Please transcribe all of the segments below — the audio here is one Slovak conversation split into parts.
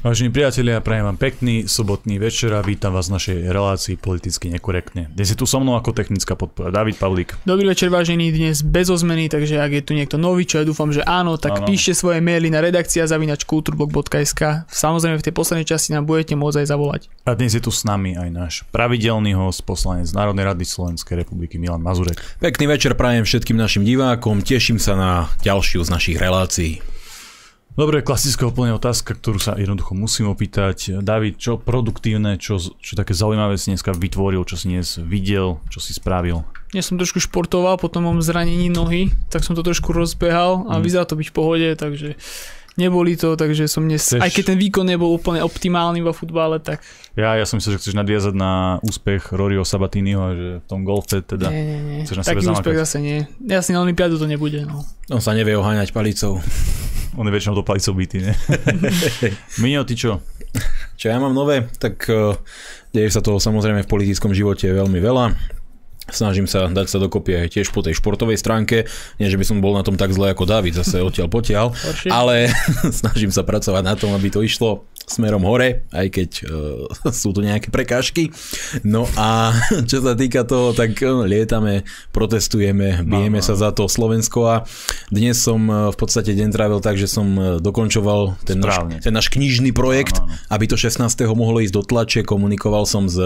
Vážení priatelia, prajem vám pekný sobotný večer a vítam vás v našej relácii politicky nekorektne. Dnes je tu so mnou ako technická podpora David Pavlík. Dobrý večer, vážený, dnes bez ozmeny, takže ak je tu niekto nový, čo ja dúfam, že áno, tak áno. píšte svoje maily na redakcia zavinač kulturblog.sk. Samozrejme v tej poslednej časti nám budete môcť aj zavolať. A dnes je tu s nami aj náš pravidelný host, poslanec Národnej rady Slovenskej republiky Milan Mazurek. Pekný večer prajem všetkým našim divákom, teším sa na ďalšiu z našich relácií. Dobre, klasická úplne otázka, ktorú sa jednoducho musím opýtať. David, čo produktívne, čo, čo také zaujímavé si dneska vytvoril, čo si dnes videl, čo si spravil? Ja som trošku športoval, potom mám zranení nohy, tak som to trošku rozbehal a mm. vyzerá to byť v pohode, takže neboli to, takže som dnes, Chceš... aj keď ten výkon nebol úplne optimálny vo futbale, tak... Ja, ja som myslel, že chceš nadviazať na úspech Roryho Sabatiniho, že v tom golfe teda nie, nie, nie. chceš na Taký sebe úspech zase nie. Jasne, na Olympiádu to nebude. No. On sa nevie oháňať palicou. On je väčšinou do palicou bytý, ne? Minio, ty čo? Čo ja mám nové? Tak uh, deje sa toho samozrejme v politickom živote veľmi veľa. Snažím sa dať sa dokopy aj tiež po tej športovej stránke. Nie, že by som bol na tom tak zle ako David, zase odtiaľ potiaľ. Ale snažím sa pracovať na tom, aby to išlo smerom hore, aj keď uh, sú tu nejaké prekážky. No a čo sa týka toho, tak uh, lietame, protestujeme, bijeme no, no. sa za to Slovensko a dnes som uh, v podstate deň trávil tak, že som uh, dokončoval ten náš, ten náš knižný projekt, no. aby to 16. mohlo ísť do tlače, komunikoval som s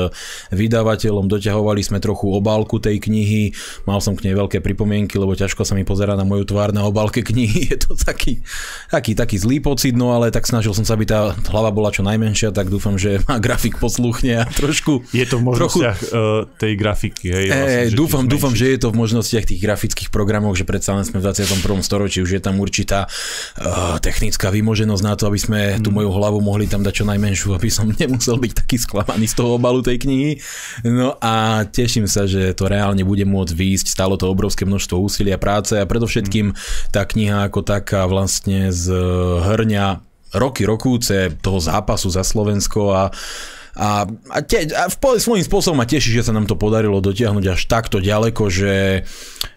vydavateľom, doťahovali sme trochu obálku tej knihy, mal som k nej veľké pripomienky, lebo ťažko sa mi pozera na moju tvár na obálke knihy, je to taký, taký, taký zlý pocit, no ale tak snažil som sa, aby tá hlava bola čo najmenšia, tak dúfam, že ma grafik posluchne a trošku... Je to v možnostiach trochu, uh, tej grafiky, hej? Vlastne, e, dúfam, dúfam, že je to v možnostiach tých grafických programov, že predsa len sme v 21. storočí, už je tam určitá uh, technická vymoženosť na to, aby sme mm. tú moju hlavu mohli tam dať čo najmenšiu, aby som nemusel byť taký sklamaný z toho obalu tej knihy. No a teším sa, že to reálne bude môcť výjsť. Stalo to obrovské množstvo úsilia, práce a predovšetkým tá kniha ako taká vlastne z hrňa roky, rokúce toho zápasu za Slovensko a a, a, te, a v, svojím spôsobom ma teší, že sa nám to podarilo dotiahnuť až takto ďaleko, že,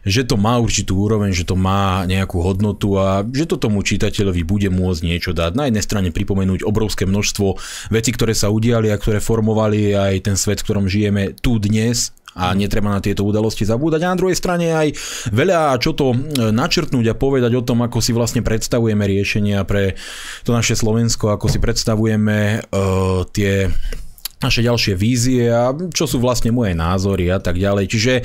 že to má určitú úroveň, že to má nejakú hodnotu a že to tomu čitateľovi bude môcť niečo dať. Na jednej strane pripomenúť obrovské množstvo vecí, ktoré sa udiali a ktoré formovali aj ten svet, v ktorom žijeme tu dnes a netreba na tieto udalosti zabúdať. A na druhej strane aj veľa čo to e, načrtnúť a povedať o tom, ako si vlastne predstavujeme riešenia pre to naše Slovensko, ako si predstavujeme uh, tie naše ďalšie vízie a čo sú vlastne moje názory a tak ďalej. Čiže e,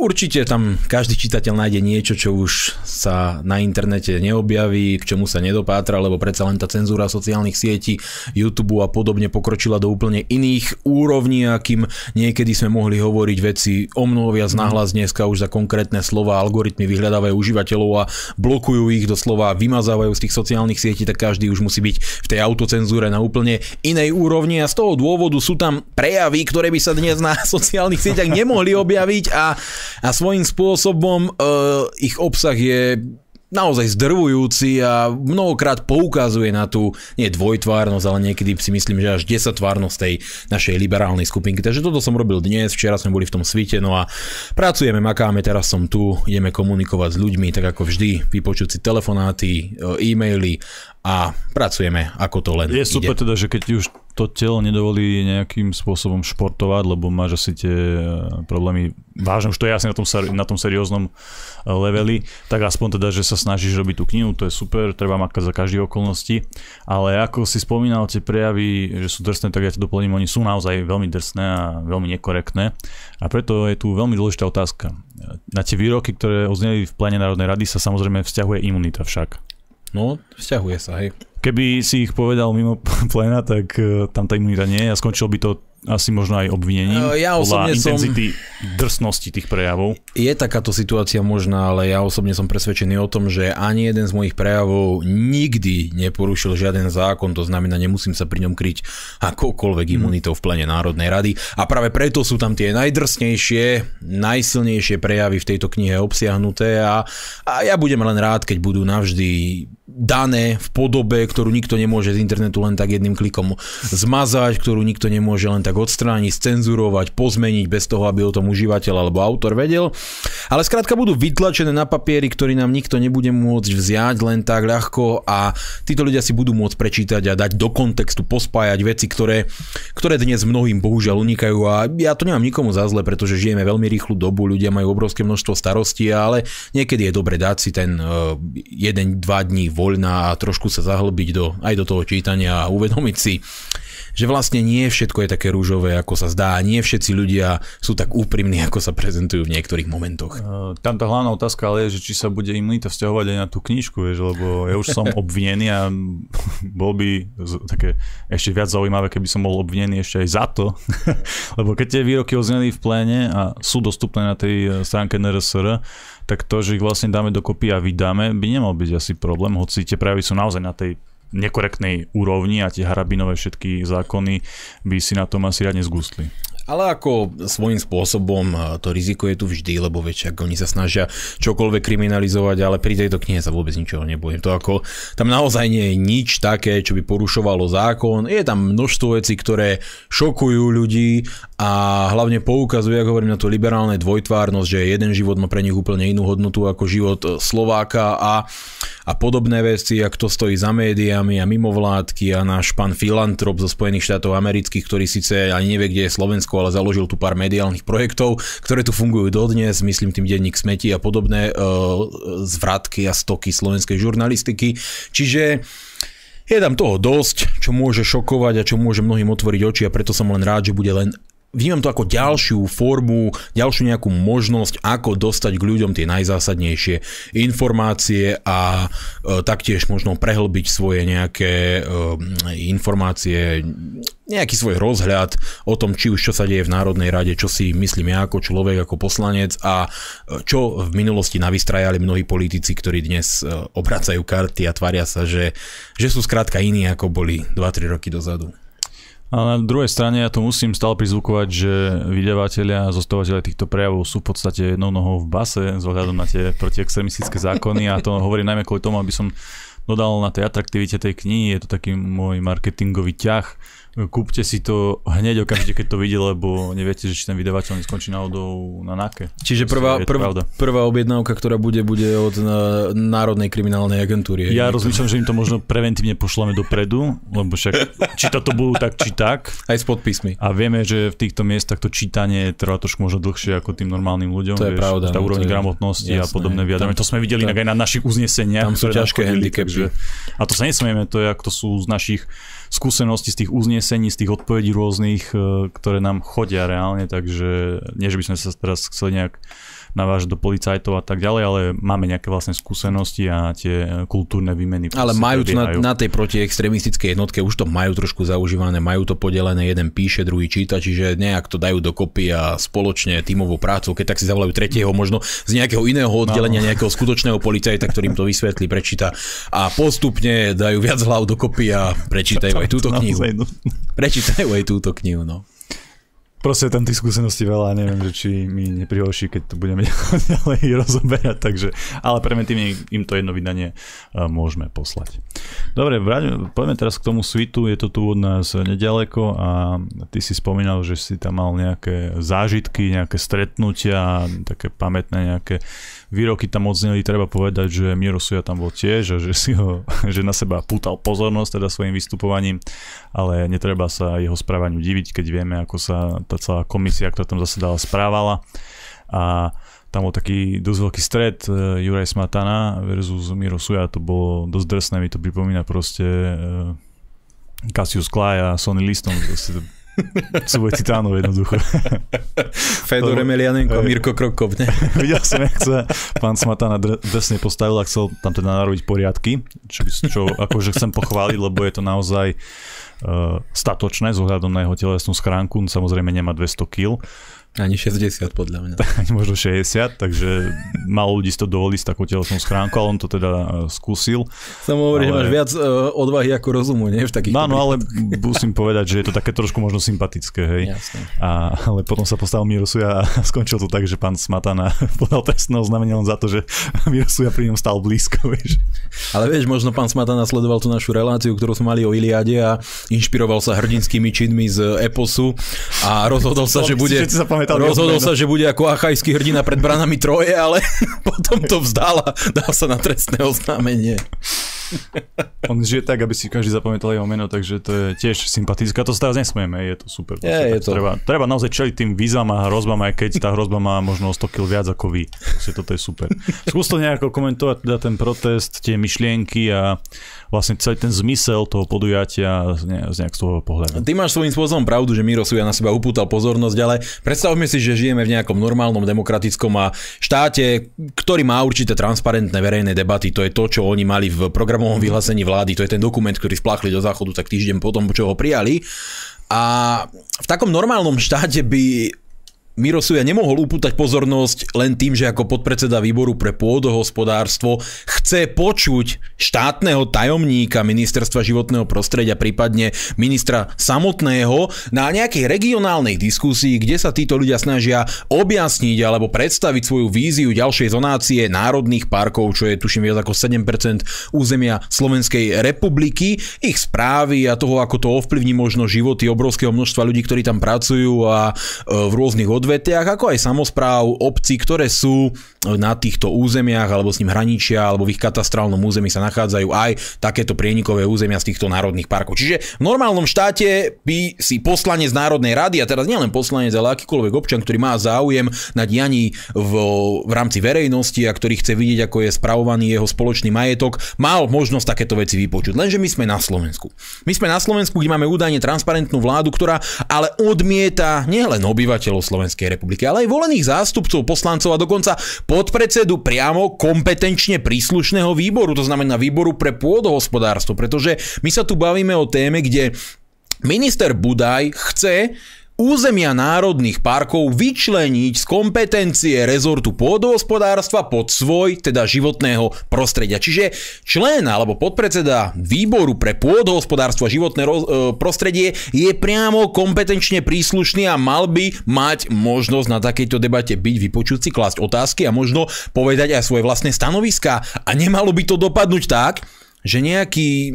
určite tam každý čitateľ nájde niečo, čo už sa na internete neobjaví, k čomu sa nedopátra, lebo predsa len tá cenzúra sociálnych sietí, YouTube a podobne pokročila do úplne iných úrovní, akým niekedy sme mohli hovoriť veci o mnoho viac nahlas dneska už za konkrétne slova. Algoritmy vyhľadávajú užívateľov a blokujú ich doslova, vymazávajú z tých sociálnych sietí, tak každý už musí byť v tej autocenzúre na úplne inej úrovni. A z toho dôvodu dôvodu sú tam prejavy, ktoré by sa dnes na sociálnych sieťach nemohli objaviť a, a svojím spôsobom uh, ich obsah je naozaj zdrvujúci a mnohokrát poukazuje na tú, nie dvojtvárnosť, ale niekedy si myslím, že až desatvárnosť tej našej liberálnej skupinky. Takže toto som robil dnes, včera sme boli v tom svite, no a pracujeme, makáme, teraz som tu, ideme komunikovať s ľuďmi, tak ako vždy, vypočuť si telefonáty, e, e-maily a pracujeme ako to len Je super ide. teda, že keď už to telo nedovolí nejakým spôsobom športovať, lebo máš asi tie e, problémy vážne, už to je jasne na tom, na tom serióznom e, leveli, tak aspoň teda, že sa snažíš robiť tú knihu, to je super, treba makať za každé okolnosti, ale ako si spomínal tie prejavy, že sú drsné, tak ja ti doplním, oni sú naozaj veľmi drsné a veľmi nekorektné a preto je tu veľmi dôležitá otázka. Na tie výroky, ktoré ozneli v plene Národnej rady sa samozrejme vzťahuje imunita však. No, vzťahuje sa, hej. Keby si ich povedal mimo plena, tak uh, tam tá imunita nie je a skončil by to asi možno aj obvinením uh, ja podľa intenzity som... drsnosti tých prejavov. Je takáto situácia možná, ale ja osobne som presvedčený o tom, že ani jeden z mojich prejavov nikdy neporušil žiaden zákon, to znamená, nemusím sa pri ňom kryť akokoľvek hmm. imunitou v plene Národnej rady a práve preto sú tam tie najdrsnejšie, najsilnejšie prejavy v tejto knihe obsiahnuté a, a ja budem len rád, keď budú navždy dané v podobe, ktorú nikto nemôže z internetu len tak jedným klikom zmazať, ktorú nikto nemôže len tak odstrániť, scenzurovať, pozmeniť bez toho, aby o tom užívateľ alebo autor vedel. Ale skrátka budú vytlačené na papieri, ktorý nám nikto nebude môcť vziať len tak ľahko a títo ľudia si budú môcť prečítať a dať do kontextu, pospájať veci, ktoré, ktoré dnes mnohým bohužiaľ unikajú a ja to nemám nikomu za zle, pretože žijeme veľmi rýchlu dobu, ľudia majú obrovské množstvo starostí, ale niekedy je dobre dať si ten uh, jeden, dva dní voľna a trošku sa zahlbiť do, aj do toho čítania a uvedomiť si, že vlastne nie všetko je také rúžové, ako sa zdá. Nie všetci ľudia sú tak úprimní, ako sa prezentujú v niektorých momentoch. Uh, tam tá hlavná otázka ale je, že či sa bude imunita vzťahovať aj na tú knižku, vieš, lebo ja už som obvinený a bol by také ešte viac zaujímavé, keby som bol obvinený ešte aj za to. lebo keď tie výroky ozneli v pléne a sú dostupné na tej eh, stránke NRSR, tak to, že ich vlastne dáme dokopy a vydáme, by nemal byť asi problém, hoci tie prejavy sú naozaj na tej nekorektnej úrovni a tie harabinové všetky zákony by si na tom asi riadne zgustli. Ale ako svojím spôsobom to riziko je tu vždy, lebo vieš, ak oni sa snažia čokoľvek kriminalizovať, ale pri tejto knihe sa vôbec ničoho nebojím. To ako, tam naozaj nie je nič také, čo by porušovalo zákon. Je tam množstvo vecí, ktoré šokujú ľudí a hlavne poukazujú, ako hovorím, na tú liberálne dvojtvárnosť, že jeden život má pre nich úplne inú hodnotu ako život Slováka a, a podobné veci, ak to stojí za médiami a mimovládky a náš pán filantrop zo Spojených štátov amerických, ktorý síce ani nevie, kde je Slovensko, ale založil tu pár mediálnych projektov, ktoré tu fungujú dodnes, myslím tým denník smeti a podobné uh, zvratky a stoky slovenskej žurnalistiky. Čiže je tam toho dosť, čo môže šokovať a čo môže mnohým otvoriť oči a preto som len rád, že bude len vnímam to ako ďalšiu formu, ďalšiu nejakú možnosť, ako dostať k ľuďom tie najzásadnejšie informácie a e, taktiež možno prehlbiť svoje nejaké e, informácie, nejaký svoj rozhľad o tom, či už čo sa deje v Národnej rade, čo si myslím ja ako človek, ako poslanec a e, čo v minulosti navystrajali mnohí politici, ktorí dnes e, obracajú karty a tvária sa, že, že sú skrátka iní, ako boli 2-3 roky dozadu. A na druhej strane ja to musím stále prizvukovať, že vydavateľia a zostávateľia týchto prejavov sú v podstate jednou nohou v base ohľadom na tie protiextremistické zákony a to hovorím najmä kvôli tomu, aby som dodal na tej atraktivite tej knihy, je to taký môj marketingový ťah, kúpte si to hneď okamžite, keď to vidí, lebo neviete, že či ten vydavateľ neskončí náhodou na náke. Čiže prvá, prv, prvá objednávka, ktorá bude, bude od Národnej kriminálnej agentúry. Ja rozmýšľam, že im to možno preventívne pošleme dopredu, lebo však či to budú tak, či tak. Aj s podpismi. A vieme, že v týchto miestach to čítanie trvá trošku možno dlhšie ako tým normálnym ľuďom. To je vieš, pravda. Tá no, úroveň gramotnosti jasné, a podobné vyjadrenie. To sme videli tam, aj na našich uzneseniach. Tam sú ťažké handicapy. A to sa nesmieme, to je, ako to sú z našich skúsenosti z tých uznesení, z tých odpovedí rôznych, e, ktoré nám chodia reálne, takže nie, že by sme sa teraz chceli nejak navážať do policajtov a tak ďalej, ale máme nejaké vlastné skúsenosti a tie kultúrne výmeny. Ale majú na, na tej protiextremistickej jednotke, už to majú trošku zaužívané, majú to podelené, jeden píše, druhý číta, čiže nejak to dajú dokopy a spoločne tímovou prácou, keď tak si zavolajú tretieho, možno z nejakého iného oddelenia, no. nejakého skutočného policajta, ktorým to vysvetlí, prečíta a postupne dajú viac hlav dokopy a prečítajú aj túto knihu. Prečítajú aj túto knihu, no. Proste tam tých skúseností veľa, neviem, že či mi neprihoší, keď to budeme ďalej rozoberať, takže, ale preventívne im to jedno vydanie môžeme poslať. Dobre, vráť, poďme teraz k tomu svitu, je to tu od nás nedaleko a ty si spomínal, že si tam mal nejaké zážitky, nejaké stretnutia, také pamätné nejaké výroky tam odzneli, treba povedať, že Miro Suja tam bol tiež a že si ho, že na seba pútal pozornosť teda svojim vystupovaním, ale netreba sa jeho správaniu diviť, keď vieme, ako sa tá celá komisia, ktorá tam zasedala, správala. A tam bol taký dosť veľký stred uh, Juraj Smatana versus Miro Suja, to bolo dosť drsné, mi to pripomína proste uh, Cassius Clay a Sonny Liston, proste Súboj titánov jednoducho. Fedor Emelianenko Mirko Krokov, ne? Videl som, jak sa pán Smatana drsne postavil a chcel tam teda narobiť poriadky, čo, by, čo akože chcem pochváliť, lebo je to naozaj uh, statočné z ohľadom na jeho telesnú schránku, samozrejme nemá 200 kg, Ani 60 podľa mňa. Ani možno 60, takže málo ľudí si to dovolí s takou telesnou schránkou, ale on to teda uh, skúsil. Som hovorí, ale... že máš viac uh, odvahy ako rozumu, nie? V takých no, no, ale musím povedať, že je to také trošku možno sympatické, hej. Jasne. A, ale potom sa postavil Mirosuja a skončil to tak, že pán Smatana podal trestné oznámenie len za to, že Mirosuja pri ňom stal blízko, vieš. Ale vieš, možno pán Smatana sledoval tú našu reláciu, ktorú sme mali o Iliade a inšpiroval sa hrdinskými činmi z Eposu a rozhodol sa, že bude Rozhodol sa, že bude ako achajský hrdina pred branami Troje, ale potom to vzdal a dal sa na trestné oznámenie. On žije tak, aby si každý zapamätal jeho meno, takže to je tiež sympatické. To sa teraz nesmieme, je to super. Je, je to. Treba, treba naozaj čeliť tým výzvam a hrozbám, aj keď tá hrozba má možno 100 kg viac ako vy. Proste toto je super. Skús to nejako komentovať, teda ten protest, tie myšlienky a vlastne celý ten zmysel toho podujatia z, nejak z toho pohľadu. Ty máš svojím spôsobom pravdu, že Miro Suja na seba upútal pozornosť, ale predstavme si, že žijeme v nejakom normálnom demokratickom a štáte, ktorý má určité transparentné verejné debaty. To je to, čo oni mali v programovom vyhlásení vlády. To je ten dokument, ktorý spláchli do záchodu tak týždeň potom, čo ho prijali. A v takom normálnom štáte by Mirosuja nemohol upútať pozornosť len tým, že ako podpredseda výboru pre pôdohospodárstvo chce počuť štátneho tajomníka ministerstva životného prostredia, prípadne ministra samotného na nejakej regionálnej diskusii, kde sa títo ľudia snažia objasniť alebo predstaviť svoju víziu ďalšej zonácie národných parkov, čo je tuším viac ako 7% územia Slovenskej republiky, ich správy a toho, ako to ovplyvní možno životy obrovského množstva ľudí, ktorí tam pracujú a e, v rôznych odvetviach odvetiach, ako aj samozpráv obcí, ktoré sú na týchto územiach alebo s ním hraničia alebo v ich katastrálnom území sa nachádzajú aj takéto prienikové územia z týchto národných parkov. Čiže v normálnom štáte by si poslanec Národnej rady, a teraz nielen poslanec, ale akýkoľvek občan, ktorý má záujem na dianí v, v rámci verejnosti a ktorý chce vidieť, ako je spravovaný jeho spoločný majetok, mal možnosť takéto veci vypočuť. Lenže my sme na Slovensku. My sme na Slovensku, kde máme údajne transparentnú vládu, ktorá ale odmieta nielen obyvateľov Slovenska, Slovenskej republiky, ale aj volených zástupcov, poslancov a dokonca podpredsedu priamo kompetenčne príslušného výboru, to znamená výboru pre pôdohospodárstvo, pretože my sa tu bavíme o téme, kde minister Budaj chce územia národných parkov vyčleniť z kompetencie rezortu pôdohospodárstva pod svoj, teda životného prostredia. Čiže člen alebo podpredseda výboru pre pôdohospodárstvo a životné e, prostredie je priamo kompetenčne príslušný a mal by mať možnosť na takejto debate byť, vypočuť si, klásť otázky a možno povedať aj svoje vlastné stanoviska. A nemalo by to dopadnúť tak, že nejakí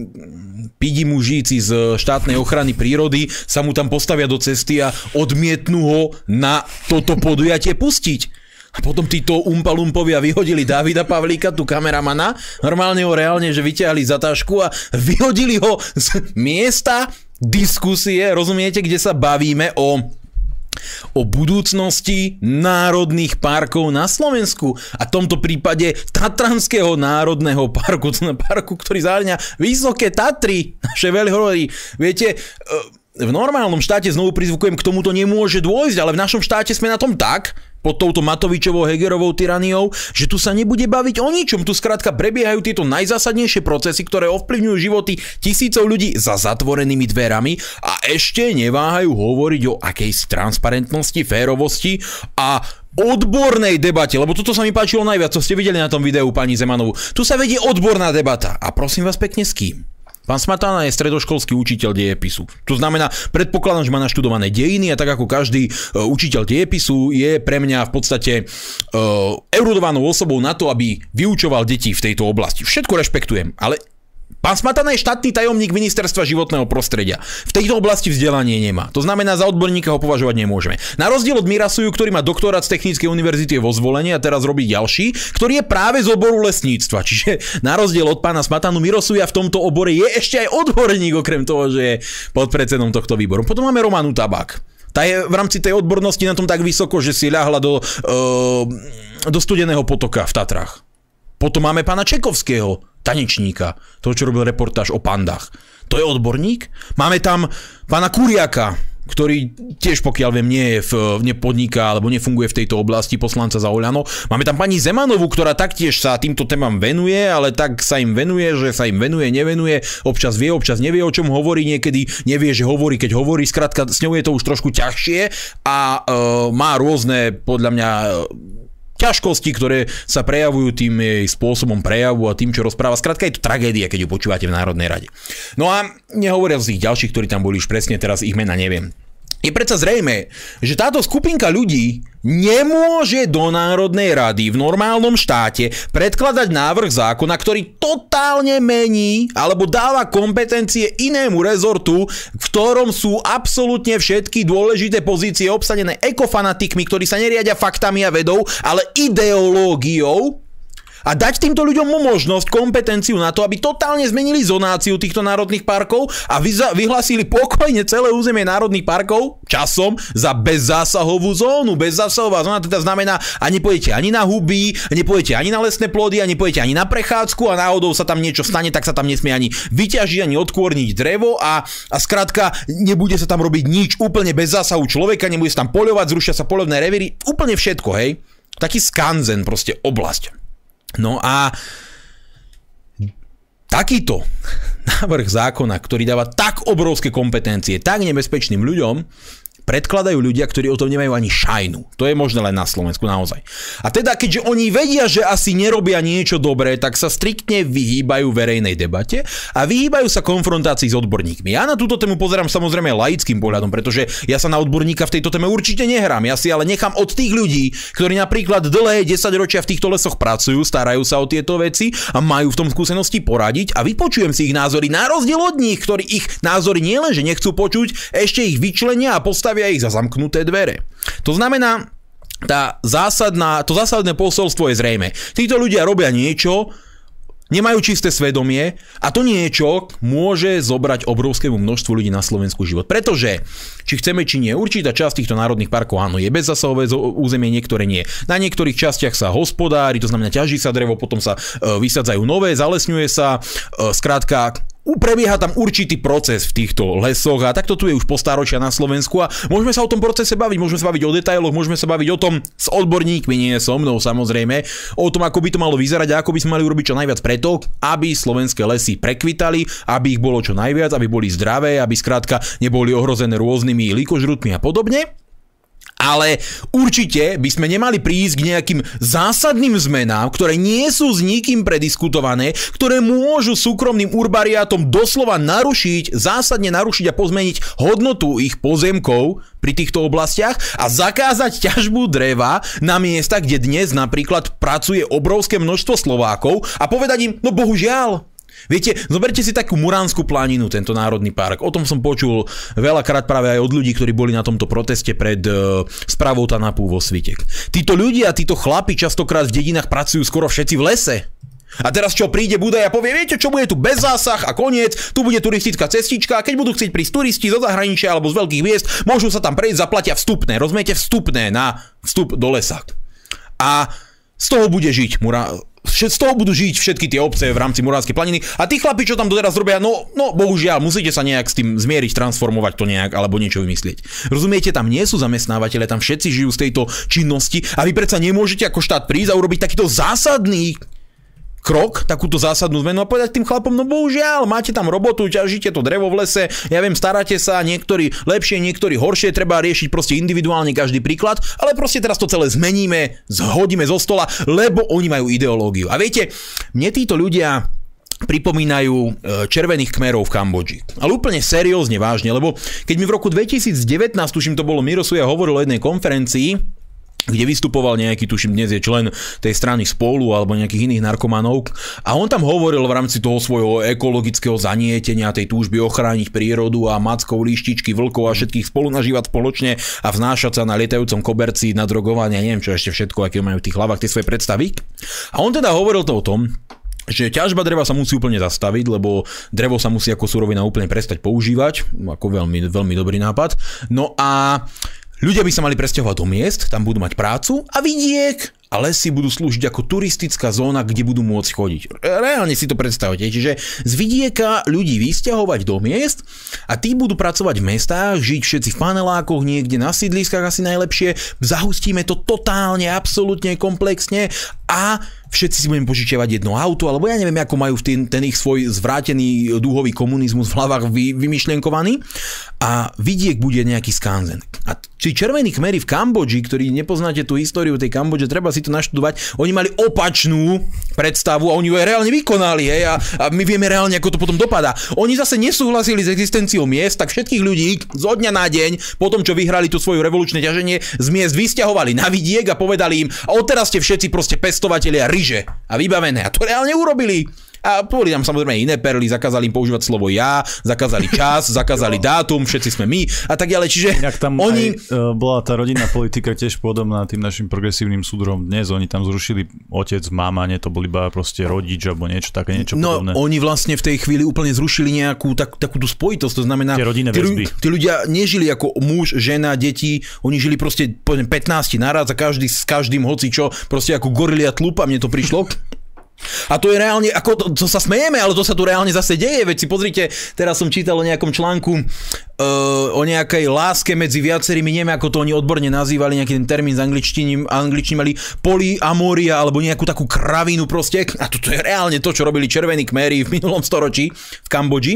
pidi mužíci z štátnej ochrany prírody sa mu tam postavia do cesty a odmietnú ho na toto podujatie pustiť. A potom títo umpalumpovia vyhodili Davida Pavlíka, tu kameramana, normálne ho reálne, že vyťahli za tašku a vyhodili ho z miesta diskusie, rozumiete, kde sa bavíme o o budúcnosti národných parkov na Slovensku a v tomto prípade Tatranského národného parku, parku, ktorý zahrňa Vysoké Tatry, naše veľhory. Viete, e, v normálnom štáte znovu prizvukujem, k tomuto nemôže dôjsť, ale v našom štáte sme na tom tak, pod touto Matovičovou Hegerovou tyraniou, že tu sa nebude baviť o ničom. Tu skrátka prebiehajú tieto najzásadnejšie procesy, ktoré ovplyvňujú životy tisícov ľudí za zatvorenými dverami a ešte neváhajú hovoriť o akejsi transparentnosti, férovosti a odbornej debate, lebo toto sa mi páčilo najviac, co ste videli na tom videu pani Zemanovú. Tu sa vedie odborná debata. A prosím vás pekne s kým? Pán Smatana je stredoškolský učiteľ dejepisu. To znamená, predpokladám, že má naštudované dejiny a tak ako každý uh, učiteľ dejepisu je pre mňa v podstate uh, erudovanou osobou na to, aby vyučoval deti v tejto oblasti. Všetko rešpektujem, ale Pán Smatana je štátny tajomník ministerstva životného prostredia. V tejto oblasti vzdelanie nemá. To znamená, za odborníka ho považovať nemôžeme. Na rozdiel od Mirasuju, ktorý má doktorát z Technickej univerzity vo zvolení a teraz robí ďalší, ktorý je práve z oboru lesníctva. Čiže na rozdiel od pána Smatanu Mirosuja v tomto obore je ešte aj odborník, okrem toho, že je podpredsedom tohto výboru. Potom máme Romanu Tabak. Tá je v rámci tej odbornosti na tom tak vysoko, že si ľahla do, uh, do studeného potoka v Tatrách. Potom máme pána Čekovského, tanečníka, toho, čo robil reportáž o pandách. To je odborník. Máme tam pána Kuriaka, ktorý tiež pokiaľ viem nie je v, nepodniká alebo nefunguje v tejto oblasti poslanca za Oľano. Máme tam pani Zemanovú, ktorá taktiež sa týmto témam venuje, ale tak sa im venuje, že sa im venuje, nevenuje, občas vie, občas nevie, o čom hovorí, niekedy nevie, že hovorí, keď hovorí, skrátka s ňou je to už trošku ťažšie a e, má rôzne, podľa mňa, ťažkosti, ktoré sa prejavujú tým jej spôsobom prejavu a tým, čo rozpráva. Skrátka je to tragédia, keď ju počúvate v Národnej rade. No a nehovoria z tých ďalších, ktorí tam boli už presne, teraz ich mena neviem. Je predsa zrejme, že táto skupinka ľudí nemôže do Národnej rady v normálnom štáte predkladať návrh zákona, ktorý totálne mení alebo dáva kompetencie inému rezortu, v ktorom sú absolútne všetky dôležité pozície obsadené ekofanatikmi, ktorí sa neriadia faktami a vedou, ale ideológiou a dať týmto ľuďom možnosť, kompetenciu na to, aby totálne zmenili zonáciu týchto národných parkov a vyhlásili pokojne celé územie národných parkov časom za bezzásahovú zónu. Bezzásahová zóna teda znamená, a nepojete ani na huby, nepojete ani na lesné plody, a nepojete ani na prechádzku a náhodou sa tam niečo stane, tak sa tam nesmie ani vyťažiť, ani odkôrniť drevo a, a skrátka nebude sa tam robiť nič úplne bez zásahu človeka, nebude sa tam poľovať, zrušia sa polovné revíry, úplne všetko, hej. Taký skanzen, proste oblasť. No a takýto návrh zákona, ktorý dáva tak obrovské kompetencie tak nebezpečným ľuďom, predkladajú ľudia, ktorí o tom nemajú ani šajnu. To je možné len na Slovensku naozaj. A teda, keďže oni vedia, že asi nerobia niečo dobré, tak sa striktne vyhýbajú verejnej debate a vyhýbajú sa konfrontácii s odborníkmi. Ja na túto tému pozerám samozrejme laickým pohľadom, pretože ja sa na odborníka v tejto téme určite nehrám. Ja si ale nechám od tých ľudí, ktorí napríklad dlhé 10 ročia v týchto lesoch pracujú, starajú sa o tieto veci a majú v tom skúsenosti poradiť a vypočujem si ich názory na rozdiel od nich, ktorí ich názory nielenže nechcú počuť, ešte ich vyčlenia a postavia zastavia ich za zamknuté dvere. To znamená, tá zásadná, to zásadné posolstvo je zrejme. Títo ľudia robia niečo, nemajú čisté svedomie a to niečo môže zobrať obrovskému množstvu ľudí na Slovensku život. Pretože, či chceme, či nie, určitá časť týchto národných parkov áno, je bezzasahové územie, niektoré nie. Na niektorých častiach sa hospodári, to znamená ťaží sa drevo, potom sa e, vysadzajú nové, zalesňuje sa, e, skrátka prebieha tam určitý proces v týchto lesoch a takto tu je už postáročia na Slovensku a môžeme sa o tom procese baviť, môžeme sa baviť o detailoch, môžeme sa baviť o tom s odborníkmi, nie so mnou samozrejme, o tom, ako by to malo vyzerať a ako by sme mali urobiť čo najviac preto, aby slovenské lesy prekvitali, aby ich bolo čo najviac, aby boli zdravé, aby skrátka neboli ohrozené rôznymi likožrutmi a podobne ale určite by sme nemali prísť k nejakým zásadným zmenám, ktoré nie sú s nikým prediskutované, ktoré môžu súkromným urbariátom doslova narušiť, zásadne narušiť a pozmeniť hodnotu ich pozemkov pri týchto oblastiach a zakázať ťažbu dreva na miesta, kde dnes napríklad pracuje obrovské množstvo Slovákov a povedať im, no bohužiaľ, Viete, zoberte si takú Muránsku planinu, tento národný park. O tom som počul veľakrát práve aj od ľudí, ktorí boli na tomto proteste pred uh, správou Tanapu vo Svitek. Títo ľudia, títo chlapi častokrát v dedinách pracujú skoro všetci v lese. A teraz čo príde Budaj a povie, viete čo, bude tu bez zásah a koniec, tu bude turistická cestička keď budú chcieť prísť turisti zo zahraničia alebo z veľkých miest, môžu sa tam prejsť, zaplatia vstupné, rozumiete, vstupné na vstup do lesa. A z toho bude žiť Mura, z toho budú žiť všetky tie obce v rámci Muránskej planiny a tí chlapi, čo tam doteraz robia, no, no bohužiaľ, musíte sa nejak s tým zmieriť, transformovať to nejak alebo niečo vymyslieť. Rozumiete, tam nie sú zamestnávateľe, tam všetci žijú z tejto činnosti a vy predsa nemôžete ako štát prísť a urobiť takýto zásadný krok, takúto zásadnú zmenu a povedať tým chlapom, no bohužiaľ, máte tam robotu, ťažíte to drevo v lese, ja viem, staráte sa, niektorí lepšie, niektorí horšie, treba riešiť proste individuálne každý príklad, ale proste teraz to celé zmeníme, zhodíme zo stola, lebo oni majú ideológiu. A viete, mne títo ľudia pripomínajú e, červených kmerov v Kambodži. Ale úplne seriózne, vážne, lebo keď mi v roku 2019, tuším to bolo Miro Suja, hovoril o jednej konferencii, kde vystupoval nejaký, tuším, dnes je člen tej strany spolu alebo nejakých iných narkomanov a on tam hovoril v rámci toho svojho ekologického zanietenia, tej túžby ochrániť prírodu a mackov, líštičky, vlkov a všetkých spolu nažívať spoločne a vznášať sa na lietajúcom koberci na drogovanie, neviem čo ešte všetko, aké majú v tých hlavách tie svoje predstavy. A on teda hovoril to o tom, že ťažba dreva sa musí úplne zastaviť, lebo drevo sa musí ako surovina úplne prestať používať, ako veľmi, veľmi dobrý nápad. No a Ľudia by sa mali presťahovať do miest, tam budú mať prácu a vidiek a lesy budú slúžiť ako turistická zóna, kde budú môcť chodiť. Reálne si to predstavte. Čiže z vidieka ľudí vysťahovať do miest a tí budú pracovať v mestách, žiť všetci v panelákoch, niekde na sídliskách asi najlepšie, zahustíme to totálne, absolútne komplexne a všetci si budeme požičiavať jedno auto, alebo ja neviem, ako majú ten, ten ich svoj zvrátený dúhový komunizmus v hlavách vy, vymyšlenkovaný a vidiek bude nejaký skanzen. A či červení kmery v Kambodži, ktorí nepoznáte tú históriu tej Kambodže, treba si to naštudovať, oni mali opačnú predstavu a oni ju aj reálne vykonali, hej, a, a my vieme reálne, ako to potom dopadá. Oni zase nesúhlasili s existenciou miest, tak všetkých ľudí zo dňa na deň, po tom, čo vyhrali tú svoju revolučné ťaženie, z miest vysťahovali na vidiek a povedali im, a odteraz ste všetci proste pestovatelia ryže a vybavené. A to reálne urobili. A boli tam samozrejme iné perly, zakázali im používať slovo ja, zakázali čas, zakázali dátum, všetci sme my a tak ďalej. Čiže Inak tam oni... aj, uh, bola tá rodinná politika tiež podobná tým našim progresívnym súdrom dnes. Oni tam zrušili otec, mama, nie to boli iba proste rodič alebo niečo také, niečo no, podobné. oni vlastne v tej chvíli úplne zrušili nejakú tak, takú tú spojitosť, to znamená... Tie rodinné tí, väzby. tí ľudia nežili ako muž, žena, deti, oni žili proste poviem, 15 naraz a každý s každým hoci čo, proste ako gorilia tlupa, mne to prišlo. A to je reálne, ako to, to sa smejeme, ale to sa tu reálne zase deje, veď si pozrite, teraz som čítal o nejakom článku uh, o nejakej láske medzi viacerými, neviem ako to oni odborne nazývali, nejaký ten termín z angličtiny, angličtiny mali polyamoria alebo nejakú takú kravinu proste. A toto je reálne to, čo robili červení kméri v minulom storočí v Kambodži.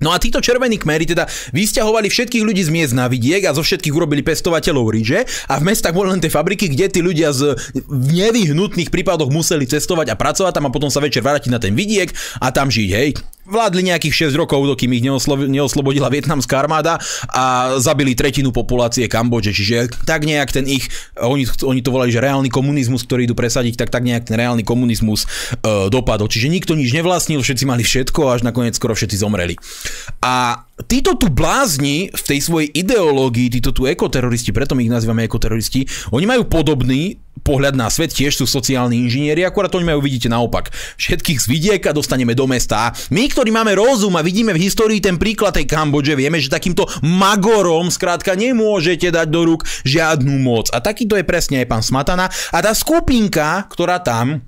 No a títo červení kmery teda vysťahovali všetkých ľudí z miest na vidiek a zo všetkých urobili pestovateľov ríže a v mestách boli len tie fabriky, kde tí ľudia z nevyhnutných prípadoch museli cestovať a pracovať tam a potom sa večer vrátiť na ten vidiek a tam žiť, hej. Vládli nejakých 6 rokov, dokým ich neoslo- neoslobodila vietnamská armáda a zabili tretinu populácie Kambodže. Čiže tak nejak ten ich, oni, oni to volali, že reálny komunizmus, ktorý idú presadiť, tak tak nejak ten reálny komunizmus e, dopadol. Čiže nikto nič nevlastnil, všetci mali všetko až nakoniec skoro všetci zomreli. A títo tu blázni v tej svojej ideológii, títo tu ekoteroristi, preto my ich nazývame ekoteroristi, oni majú podobný pohľad na svet, tiež sú sociálni inžinieri, akurát oni majú, vidíte naopak. Všetkých z vidieka dostaneme do mesta. My, ktorí máme rozum a vidíme v histórii ten príklad tej Kambodže, vieme, že takýmto magorom skrátka nemôžete dať do rúk žiadnu moc. A takýto je presne aj pán Smatana. A tá skupinka, ktorá tam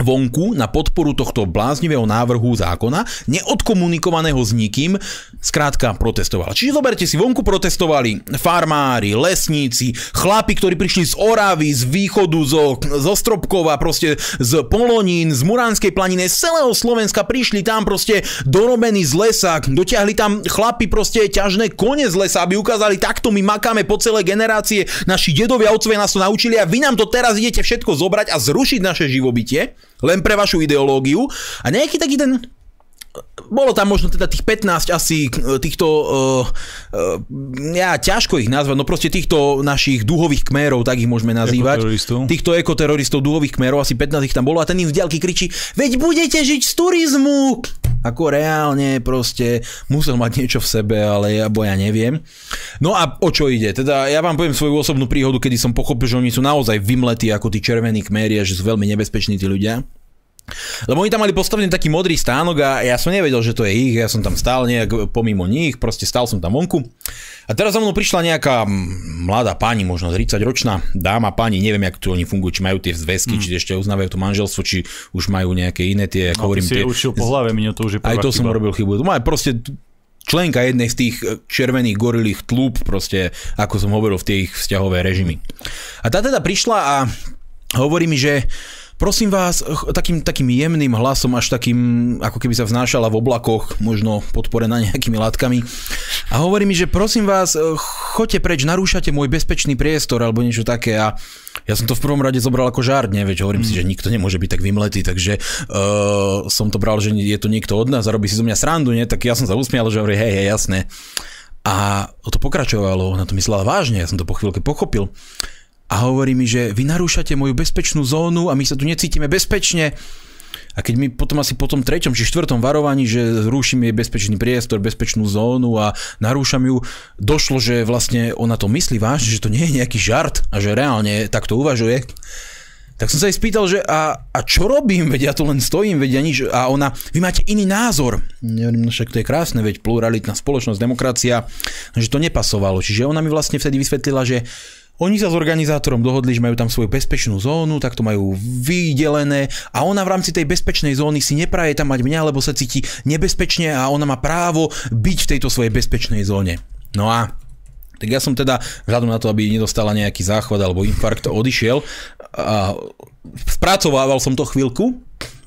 vonku na podporu tohto bláznivého návrhu zákona, neodkomunikovaného s nikým, skrátka protestovala. Čiže zoberte si, vonku protestovali farmári, lesníci, chlapi, ktorí prišli z Oravy, z východu, zo, zo Stropkova, proste z Polonín, z Muránskej planiny, z celého Slovenska prišli tam proste dorobení z lesa, dotiahli tam chlapi proste ťažné kone z lesa, aby ukázali, takto my makáme po celé generácie, naši dedovia, otcovia nás to naučili a vy nám to teraz idete všetko zobrať a zrušiť naše živobytie len pre vašu ideológiu. A nejaký taký ten bolo tam možno teda tých 15 asi týchto, uh, uh, ja ťažko ich nazvať, no proste týchto našich dúhových kmérov, tak ich môžeme nazývať. Ekoteroristov. Týchto ekoteroristov, dúhových kmérov, asi 15 ich tam bolo a ten im z diaľky kričí, veď budete žiť z turizmu! Ako reálne proste musel mať niečo v sebe, ale ja, bo ja neviem. No a o čo ide? Teda ja vám poviem svoju osobnú príhodu, kedy som pochopil, že oni sú naozaj vymletí ako tí červení kméri a že sú veľmi nebezpeční tí ľudia. Lebo oni tam mali postavený taký modrý stánok a ja som nevedel, že to je ich, ja som tam stál nejak pomimo nich, proste stál som tam vonku. A teraz za mnou prišla nejaká mladá pani, možno 30 ročná dáma, pani, neviem, ako tu oni fungujú, či majú tie zväzky, mm. či ešte uznávajú to manželstvo, či už majú nejaké iné tie, ako No, hovorím, tie... učil po hlave, mňa to už je Aj to som chyba. robil chybu. To má proste členka jednej z tých e, červených gorilých tlúp, proste, ako som hovoril, v tie ich vzťahové režimy. A tá teda prišla a hovorí mi, že prosím vás, takým, takým jemným hlasom, až takým, ako keby sa vznášala v oblakoch, možno podporená nejakými látkami. A hovorí mi, že prosím vás, e, choďte preč, narúšate môj bezpečný priestor, alebo niečo také. A ja som to v prvom rade zobral ako žart, ne, veď hovorím si, že nikto nemôže byť tak vymletý, takže uh, som to bral, že je to niekto od nás a robí si zo mňa srandu, ne, tak ja som sa usmial, že hovorí, hej, hej, jasné. A to pokračovalo, ona to myslela vážne, ja som to po chvíľke pochopil. A hovorí mi, že vy narúšate moju bezpečnú zónu a my sa tu necítime bezpečne. A keď mi potom asi po tom treťom či štvrtom varovaní, že zruším jej bezpečný priestor, bezpečnú zónu a narúšam ju, došlo, že vlastne ona to myslí vážne, že to nie je nejaký žart a že reálne takto uvažuje. Tak som sa jej spýtal, že a, a čo robím, veď ja tu len stojím, veď ja nič. A ona, vy máte iný názor. Neviem, no však to je krásne, veď pluralitná spoločnosť, demokracia, že to nepasovalo. Čiže ona mi vlastne vtedy vysvetlila, že Oni sa s organizátorom dohodli, že majú tam svoju bezpečnú zónu, tak to majú vydelené a ona v rámci tej bezpečnej zóny si nepraje tam mať mňa, lebo sa cíti nebezpečne a ona má právo byť v tejto svojej bezpečnej zóne. No a tak ja som teda, vzhľadom na to, aby nedostala nejaký záchvat alebo infarkt, odišiel a spracovával som to chvíľku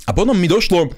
a potom mi došlo,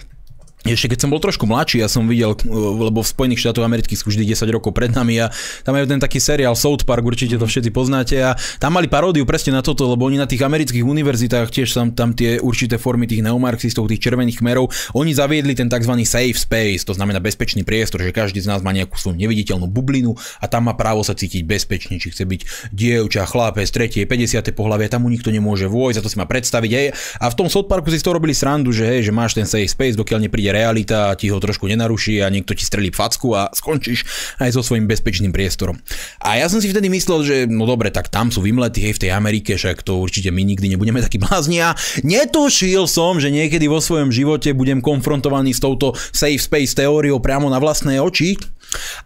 ešte keď som bol trošku mladší, ja som videl, lebo v Spojených štátoch amerických sú vždy 10 rokov pred nami a tam je ten taký seriál South Park, určite to všetci poznáte a tam mali paródiu presne na toto, lebo oni na tých amerických univerzitách tiež tam, tam tie určité formy tých neomarxistov, tých červených kmerov, oni zaviedli ten tzv. safe space, to znamená bezpečný priestor, že každý z nás má nejakú svoju neviditeľnú bublinu a tam má právo sa cítiť bezpečne, či chce byť dievča, chlapec, tretie, 50. pohľavie, tam mu nikto nemôže vojsť, a to si má predstaviť. Hej. A v tom South Parku si toho robili srandu, že, hej, že máš ten safe space, dokiaľ nepríde realita ti ho trošku nenaruší a niekto ti strelí facku a skončíš aj so svojím bezpečným priestorom. A ja som si vtedy myslel, že no dobre, tak tam sú vymlety, hej, v tej Amerike, však to určite my nikdy nebudeme takí blázni a netušil som, že niekedy vo svojom živote budem konfrontovaný s touto safe space teóriou priamo na vlastné oči.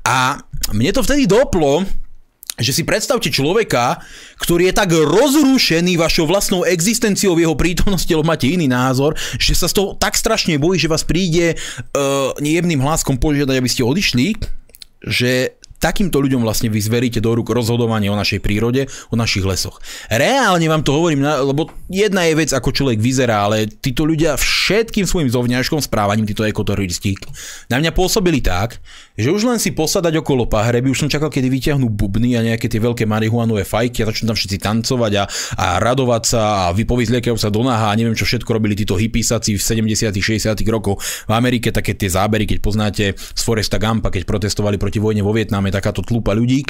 A mne to vtedy doplo, že si predstavte človeka, ktorý je tak rozrušený vašou vlastnou existenciou v jeho prítomnosti, lebo máte iný názor, že sa z toho tak strašne bojí, že vás príde uh, jemným hláskom požiadať, aby ste odišli, že takýmto ľuďom vlastne vy zveríte do rúk rozhodovanie o našej prírode, o našich lesoch. Reálne vám to hovorím, lebo jedna je vec, ako človek vyzerá, ale títo ľudia všetkým svojim zovňažkom správaním, títo ekoteroristi, na mňa pôsobili tak, že už len si posadať okolo pahreby, už som čakal, kedy vyťahnú bubny a nejaké tie veľké marihuanové fajky a začnú tam všetci tancovať a, a radovať sa a vypovizliekajú sa do naha a neviem čo všetko robili títo hippiesaci v 70 60 rokoch v Amerike, také tie zábery, keď poznáte z Foresta Gampa, keď protestovali proti vojne vo Vietname, takáto tlupa ľudí.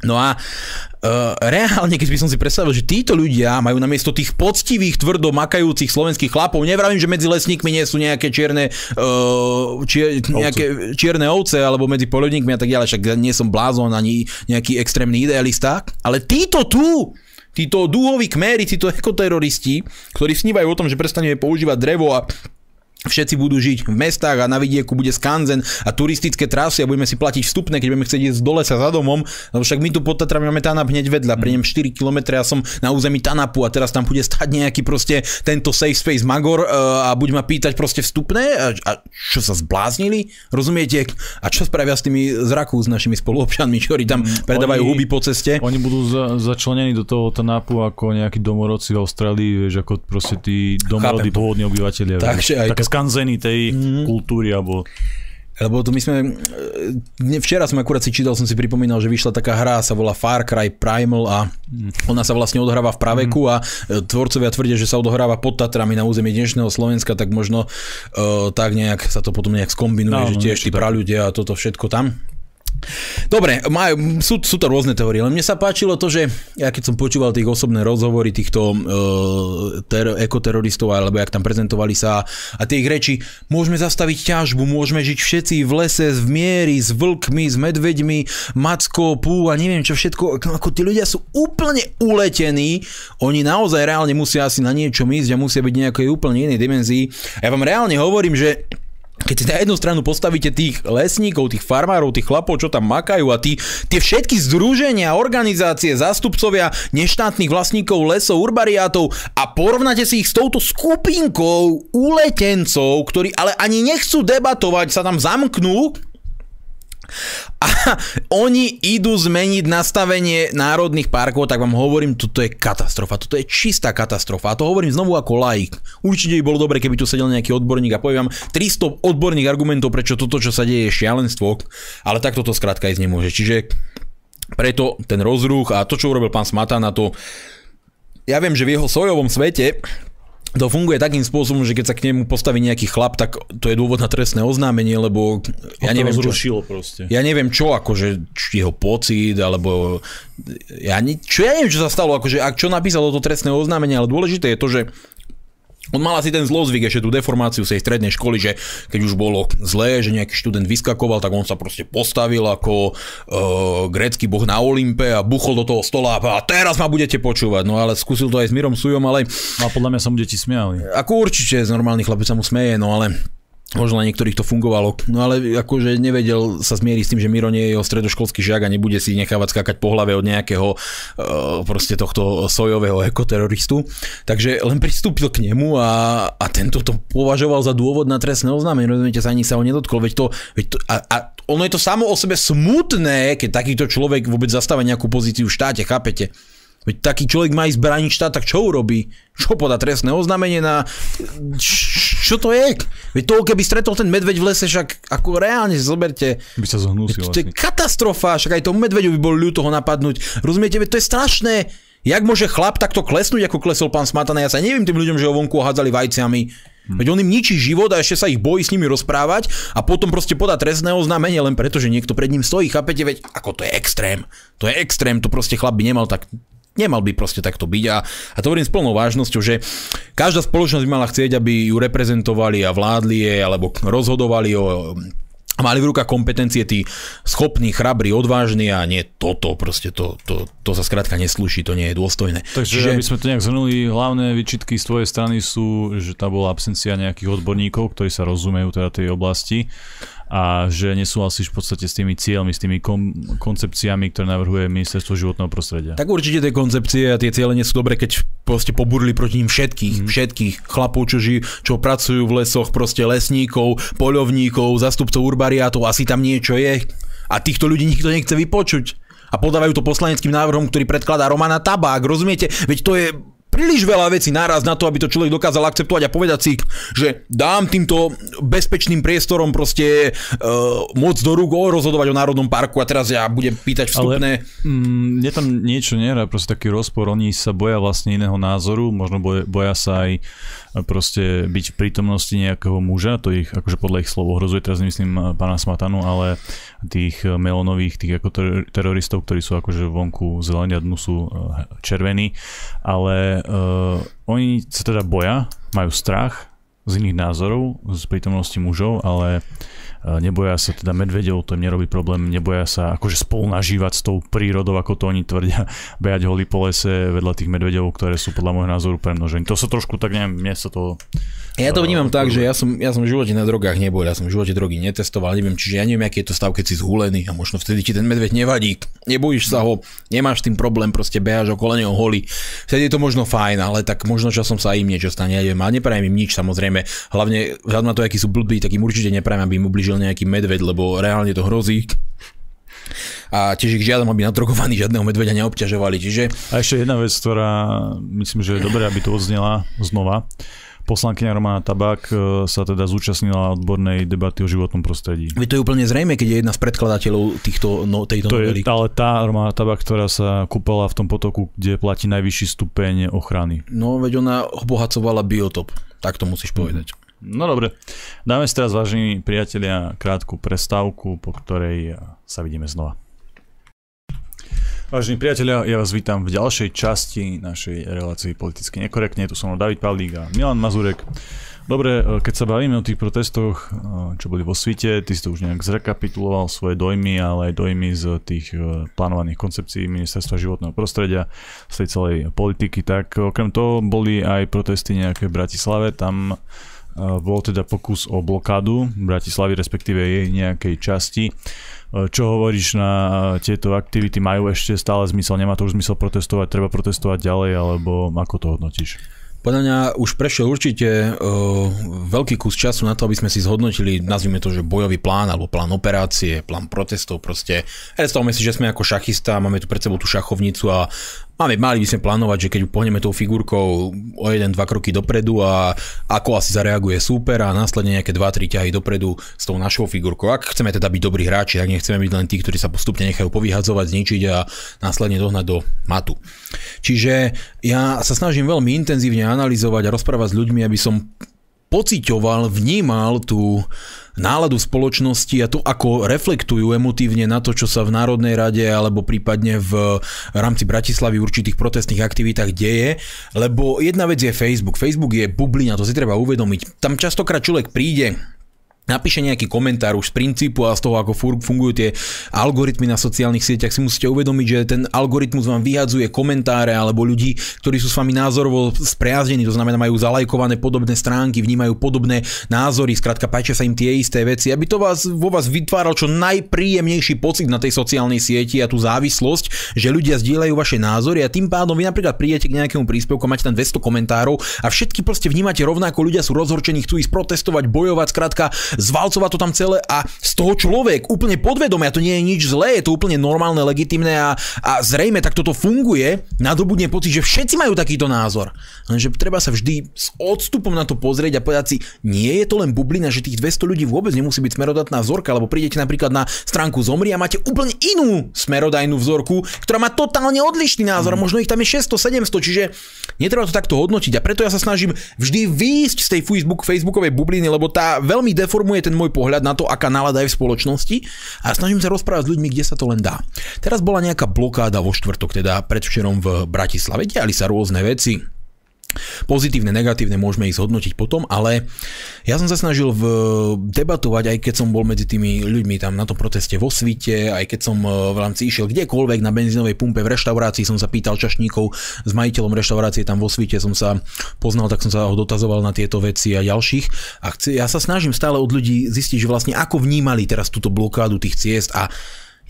No a uh, reálne, keď by som si predstavil, že títo ľudia majú namiesto tých poctivých, tvrdo makajúcich slovenských chlapov, nevravím, že medzi lesníkmi nie sú nejaké čierne, uh, čier, nejaké čierne ovce alebo medzi polovníkmi a tak ďalej, však nie som blázon ani nejaký extrémny idealista, ale títo tu, títo dúhoví kméry, títo ekoteroristi, ktorí snívajú o tom, že prestaneme používať drevo a Všetci budú žiť v mestách a na vidieku bude skanzen a turistické trasy a budeme si platiť vstupné, keď budeme chcieť ísť dole sa za domom, lebo však my tu pod Tatrami máme Tanap hneď vedľa, prejdem 4 km a som na území Tanapu a teraz tam bude stať nejaký proste tento safe space Magor uh, a buď ma pýtať proste vstupné a, a čo sa zbláznili, rozumiete? A čo spravia s tými zraku s našimi spoluobčanmi, ktorí tam mm, predávajú huby po ceste? Oni budú za, začlenení do toho Tanapu ako nejakí domorodci v Austrálii, vieš, ako proste tí domorodí pôvodní obyvateľia. Takže aj to skanzeny tej mm. kultúry alebo lebo tu my sme, e, včera som akurát si čítal, som si pripomínal, že vyšla taká hra, sa volá Far Cry Primal a mm. ona sa vlastne odohráva v praveku mm. a e, tvorcovia tvrdia, že sa odohráva pod Tatrami na území dnešného Slovenska, tak možno uh, tak nejak sa to potom nejak skombinuje, no, že tiež tí praľudia a toto všetko tam. Dobre, majú, sú, sú to rôzne teórie, len mne sa páčilo to, že ja keď som počúval tých osobné rozhovory týchto uh, ter- ekoteroristov, alebo jak tam prezentovali sa a tie ich reči, môžeme zastaviť ťažbu, môžeme žiť všetci v lese, v miery, s vlkmi, s medveďmi, macko, pú a neviem čo všetko, ako tí ľudia sú úplne uletení, oni naozaj reálne musia asi na niečo ísť a musia byť nejakej úplne inej dimenzii. Ja vám reálne hovorím, že keď si na jednu stranu postavíte tých lesníkov, tých farmárov, tých chlapov, čo tam makajú a tí, tie všetky združenia, organizácie, zástupcovia neštátnych vlastníkov lesov, urbariátov a porovnáte si ich s touto skupinkou uletencov, ktorí ale ani nechcú debatovať, sa tam zamknú a oni idú zmeniť nastavenie národných parkov, tak vám hovorím, toto je katastrofa, toto je čistá katastrofa. A to hovorím znovu ako laik. Určite by bolo dobre, keby tu sedel nejaký odborník a poviem vám 300 odborných argumentov, prečo toto, čo sa deje, je šialenstvo, ale tak toto skrátka ísť nemôže. Čiže preto ten rozruch a to, čo urobil pán Smatana, to ja viem, že v jeho sojovom svete to funguje takým spôsobom, že keď sa k nemu postaví nejaký chlap, tak to je dôvod na trestné oznámenie, lebo ja neviem, čo, proste. ja neviem čo, akože jeho pocit, alebo ja, čo, ja neviem, čo sa stalo, akože ak čo napísalo to trestné oznámenie, ale dôležité je to, že on mal asi ten zlozvyk, ešte tú deformáciu z tej strednej školy, že keď už bolo zlé, že nejaký študent vyskakoval, tak on sa proste postavil ako uh, grécky boh na Olympe a buchol do toho stola a teraz ma budete počúvať. No ale skúsil to aj s Mirom Sujom, ale... No a podľa mňa sa mu deti smiali. Ako určite, z normálnych chlapec sa mu smeje, no ale Možno na niektorých to fungovalo, no ale akože nevedel sa zmieriť s tým, že Miro nie je jeho stredoškolský žiak a nebude si nechávať skákať po hlave od nejakého uh, proste tohto sojového ekoteroristu. Takže len pristúpil k nemu a, a tento to považoval za dôvod na trestné oznámenie. Rozumiete, sa ani sa ho nedotkol. Veď to, veď to, a, a ono je to samo o sebe smutné, keď takýto človek vôbec zastáva nejakú pozíciu v štáte, chápete? Veď taký človek má ísť brániť štát, tak čo urobí? Čo podá trestné oznámenie na... Čo to je? Veď to, keby stretol ten medveď v lese, však ako reálne si zoberte. By sa zohnúsil. To je katastrofa, však aj tomu medveďu by bol ľúto ho napadnúť. Rozumiete, veď to je strašné. Jak môže chlap takto klesnúť, ako klesol pán Smatana? Ja sa neviem tým ľuďom, že ho vonku hádzali vajciami. Hm. Veď on im ničí život a ešte sa ich bojí s nimi rozprávať a potom proste podá trestné oznámenie len preto, že niekto pred ním stojí. Chápete? Veď ako to je extrém. To je extrém, to proste chlap by nemal tak Nemal by proste takto byť a, a to hovorím s plnou vážnosťou, že každá spoločnosť by mala chcieť, aby ju reprezentovali a vládli jej, alebo rozhodovali o mali v rukách kompetencie tí schopní, chrabrí, odvážni a nie toto, proste to, to, to sa skrátka neslúši, to nie je dôstojné. Takže Čiže... aby sme to nejak zhrnuli, hlavné výčitky z tvojej strany sú, že tá bola absencia nejakých odborníkov, ktorí sa rozumejú teda tej oblasti a že nesúhlasíš v podstate s tými cieľmi, s tými kom, koncepciami, ktoré navrhuje Ministerstvo životného prostredia. Tak určite tie koncepcie a tie ciele nie sú dobré, keď proste poburili proti ním všetkých, mm. všetkých chlapov, čo, ži, čo pracujú v lesoch, proste lesníkov, poľovníkov, zastupcov urbariátov, asi tam niečo je. A týchto ľudí nikto nechce vypočuť a podávajú to poslaneckým návrhom, ktorý predkladá Romana Tabák. Rozumiete? Veď to je príliš veľa vecí naraz na to, aby to človek dokázal akceptovať a povedať si, že dám týmto bezpečným priestorom proste uh, moc do rúk rozhodovať o Národnom parku a teraz ja budem pýtať vstupné. Ale mm, je tam niečo nerá, proste taký rozpor, oni sa boja vlastne iného názoru, možno boja, boja sa aj proste byť v prítomnosti nejakého muža, to ich akože podľa ich slov ohrozuje, teraz nemyslím pána Smatanu, ale tých melonových, tých ako teroristov, ktorí sú akože vonku zelení a dnu sú eh, červení, ale uh, oni sa teda boja, majú strach z iných názorov, z prítomnosti mužov, ale neboja sa teda medvedov, to im nerobí problém, neboja sa akože spolu nažívať s tou prírodou, ako to oni tvrdia, behať holí po lese vedľa tých medvedov, ktoré sú podľa môjho názoru premnožení. To sa trošku tak, neviem, mne sa to ja to vnímam tak, že ja som, ja som v živote na drogách nebol, ja som v živote drogy netestoval, neviem, čiže ja neviem, aký je to stav, keď si zhulený a možno vtedy ti ten medveď nevadí, nebojíš sa ho, nemáš tým problém, proste behaš okolo neho holý. Vtedy je to možno fajn, ale tak možno časom sa im niečo stane, ja neviem, a neprajem im nič samozrejme, hlavne vzhľadom na to, akí sú blbí, tak im určite neprajem, aby im ubližil nejaký medveď, lebo reálne to hrozí a tiež ich žiadam, aby nadrogovaní žiadneho medveďa neobťažovali. Čiže... A ešte jedna vec, ktorá myslím, že je dobré, aby to odznela znova. Poslankyňa Romana Tabák e, sa teda zúčastnila odbornej debaty o životnom prostredí. Veď to je úplne zrejme, keď je jedna z predkladateľov týchto, no, tejto to novely. Je, ale tá Romana Tabák, ktorá sa kúpala v tom potoku, kde platí najvyšší stupeň ochrany. No, veď ona obohacovala biotop. Tak to musíš povedať. No dobre, dáme si teraz, vážení priatelia, krátku prestávku, po ktorej sa vidíme znova. Vážení priatelia, ja vás vítam v ďalšej časti našej relácii politicky nekorektne. Tu som David Pavlík a Milan Mazurek. Dobre, e, keď sa bavíme o tých protestoch, e, čo boli vo svite, ty si to už nejak zrekapituloval svoje dojmy, ale aj dojmy z tých e, plánovaných koncepcií Ministerstva životného prostredia, z tej celej politiky, tak okrem toho boli aj protesty nejaké v Bratislave, tam bol teda pokus o blokádu Bratislavy, respektíve jej nejakej časti. Čo hovoríš na tieto aktivity? Majú ešte stále zmysel? Nemá to už zmysel protestovať? Treba protestovať ďalej? Alebo ako to hodnotíš? Podľa mňa už prešiel určite uh, veľký kus času na to, aby sme si zhodnotili, nazvime to, že bojový plán alebo plán operácie, plán protestov proste. Predstavme si, že sme ako šachista, máme tu pred sebou tú šachovnicu a Máme, mali by sme plánovať, že keď pohneme tou figurkou o jeden, dva kroky dopredu a ako asi zareaguje súper a následne nejaké 2-3 ťahy dopredu s tou našou figurkou. Ak chceme teda byť dobrí hráči, tak nechceme byť len tí, ktorí sa postupne nechajú povyhadzovať, zničiť a následne dohnať do matu. Čiže ja sa snažím veľmi intenzívne analyzovať a rozprávať s ľuďmi, aby som pociťoval, vnímal tú náladu spoločnosti a to, ako reflektujú emotívne na to, čo sa v Národnej rade alebo prípadne v rámci Bratislavy určitých protestných aktivitách deje, lebo jedna vec je Facebook. Facebook je bublina, to si treba uvedomiť. Tam častokrát človek príde napíše nejaký komentár už z princípu a z toho, ako fungujú tie algoritmy na sociálnych sieťach, si musíte uvedomiť, že ten algoritmus vám vyhadzuje komentáre alebo ľudí, ktorí sú s vami názorovo spriaznení, to znamená majú zalajkované podobné stránky, vnímajú podobné názory, skrátka páčia sa im tie isté veci, aby to vás, vo vás vytváral čo najpríjemnejší pocit na tej sociálnej sieti a tú závislosť, že ľudia zdieľajú vaše názory. A tým pádom vy napríklad prídete k nejakému príspevku, máte tam 200 komentárov a všetky proste vnímate rovnako, ľudia sú rozhorčení, chcú ísť protestovať, bojovať, skrátka zvalcovať to tam celé a z toho človek úplne podvedome, a to nie je nič zlé, je to úplne normálne, legitimné a, a zrejme tak toto funguje, nadobudne pocit, že všetci majú takýto názor. Lenže treba sa vždy s odstupom na to pozrieť a povedať si, nie je to len bublina, že tých 200 ľudí vôbec nemusí byť smerodatná vzorka, lebo prídete napríklad na stránku Zomri a máte úplne inú smerodajnú vzorku, ktorá má totálne odlišný názor, mm. možno ich tam je 600, 700, čiže netreba to takto hodnotiť a preto ja sa snažím vždy výjsť z tej Facebook, Facebookovej bubliny, lebo tá veľmi deformuje deformuje ten môj pohľad na to, aká nálada je v spoločnosti a snažím sa rozprávať s ľuďmi, kde sa to len dá. Teraz bola nejaká blokáda vo štvrtok, teda predvčerom v Bratislave. Diali sa rôzne veci, Pozitívne, negatívne môžeme ich zhodnotiť potom, ale ja som sa snažil v, debatovať, aj keď som bol medzi tými ľuďmi tam na tom proteste vo svite, aj keď som e, v rámci išiel kdekoľvek na benzínovej pumpe v reštaurácii, som sa pýtal čašníkov s majiteľom reštaurácie tam vo svite, som sa poznal, tak som sa ho dotazoval na tieto veci a ďalších. A chci, ja sa snažím stále od ľudí zistiť, že vlastne ako vnímali teraz túto blokádu tých ciest a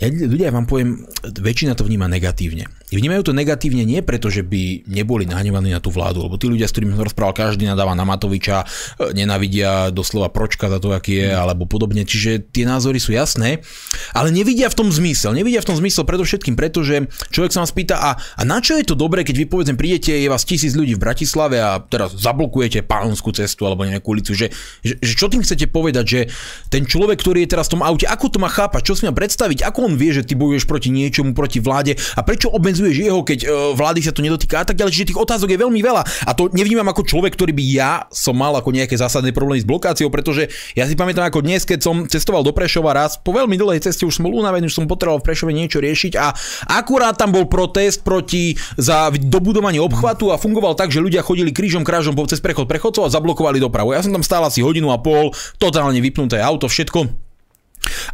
ja, ľudia, ja vám poviem, väčšina to vníma negatívne. Vnímajú to negatívne nie preto, že by neboli nahnevaní na tú vládu, lebo tí ľudia, s ktorými som rozprával, každý nadáva na Matoviča, e, nenavidia doslova pročka za to, aký je, alebo podobne. Čiže tie názory sú jasné, ale nevidia v tom zmysel. Nevidia v tom zmysel predovšetkým preto, že človek sa vás pýta, a, a na čo je to dobré, keď vy povedzme prídete, je vás tisíc ľudí v Bratislave a teraz zablokujete pánskú cestu alebo nejakú ulicu, že, že, že čo tým chcete povedať, že ten človek, ktorý je teraz v tom aute, ako to má chápať, čo si má predstaviť, ako on vie, že ty bojuješ proti niečomu, proti vláde a prečo obmedzuješ jeho, keď uh, vlády sa to nedotýka a tak ďalej. Čiže tých otázok je veľmi veľa. A to nevnímam ako človek, ktorý by ja som mal ako nejaké zásadné problémy s blokáciou, pretože ja si pamätám ako dnes, keď som cestoval do Prešova raz, po veľmi dlhej ceste už som bol unavený, už som potreboval v Prešove niečo riešiť a akurát tam bol protest proti za dobudovanie obchvatu a fungoval tak, že ľudia chodili krížom krážom cez prechod prechodcov a zablokovali dopravu. Ja som tam stál asi hodinu a pol, totálne vypnuté auto, všetko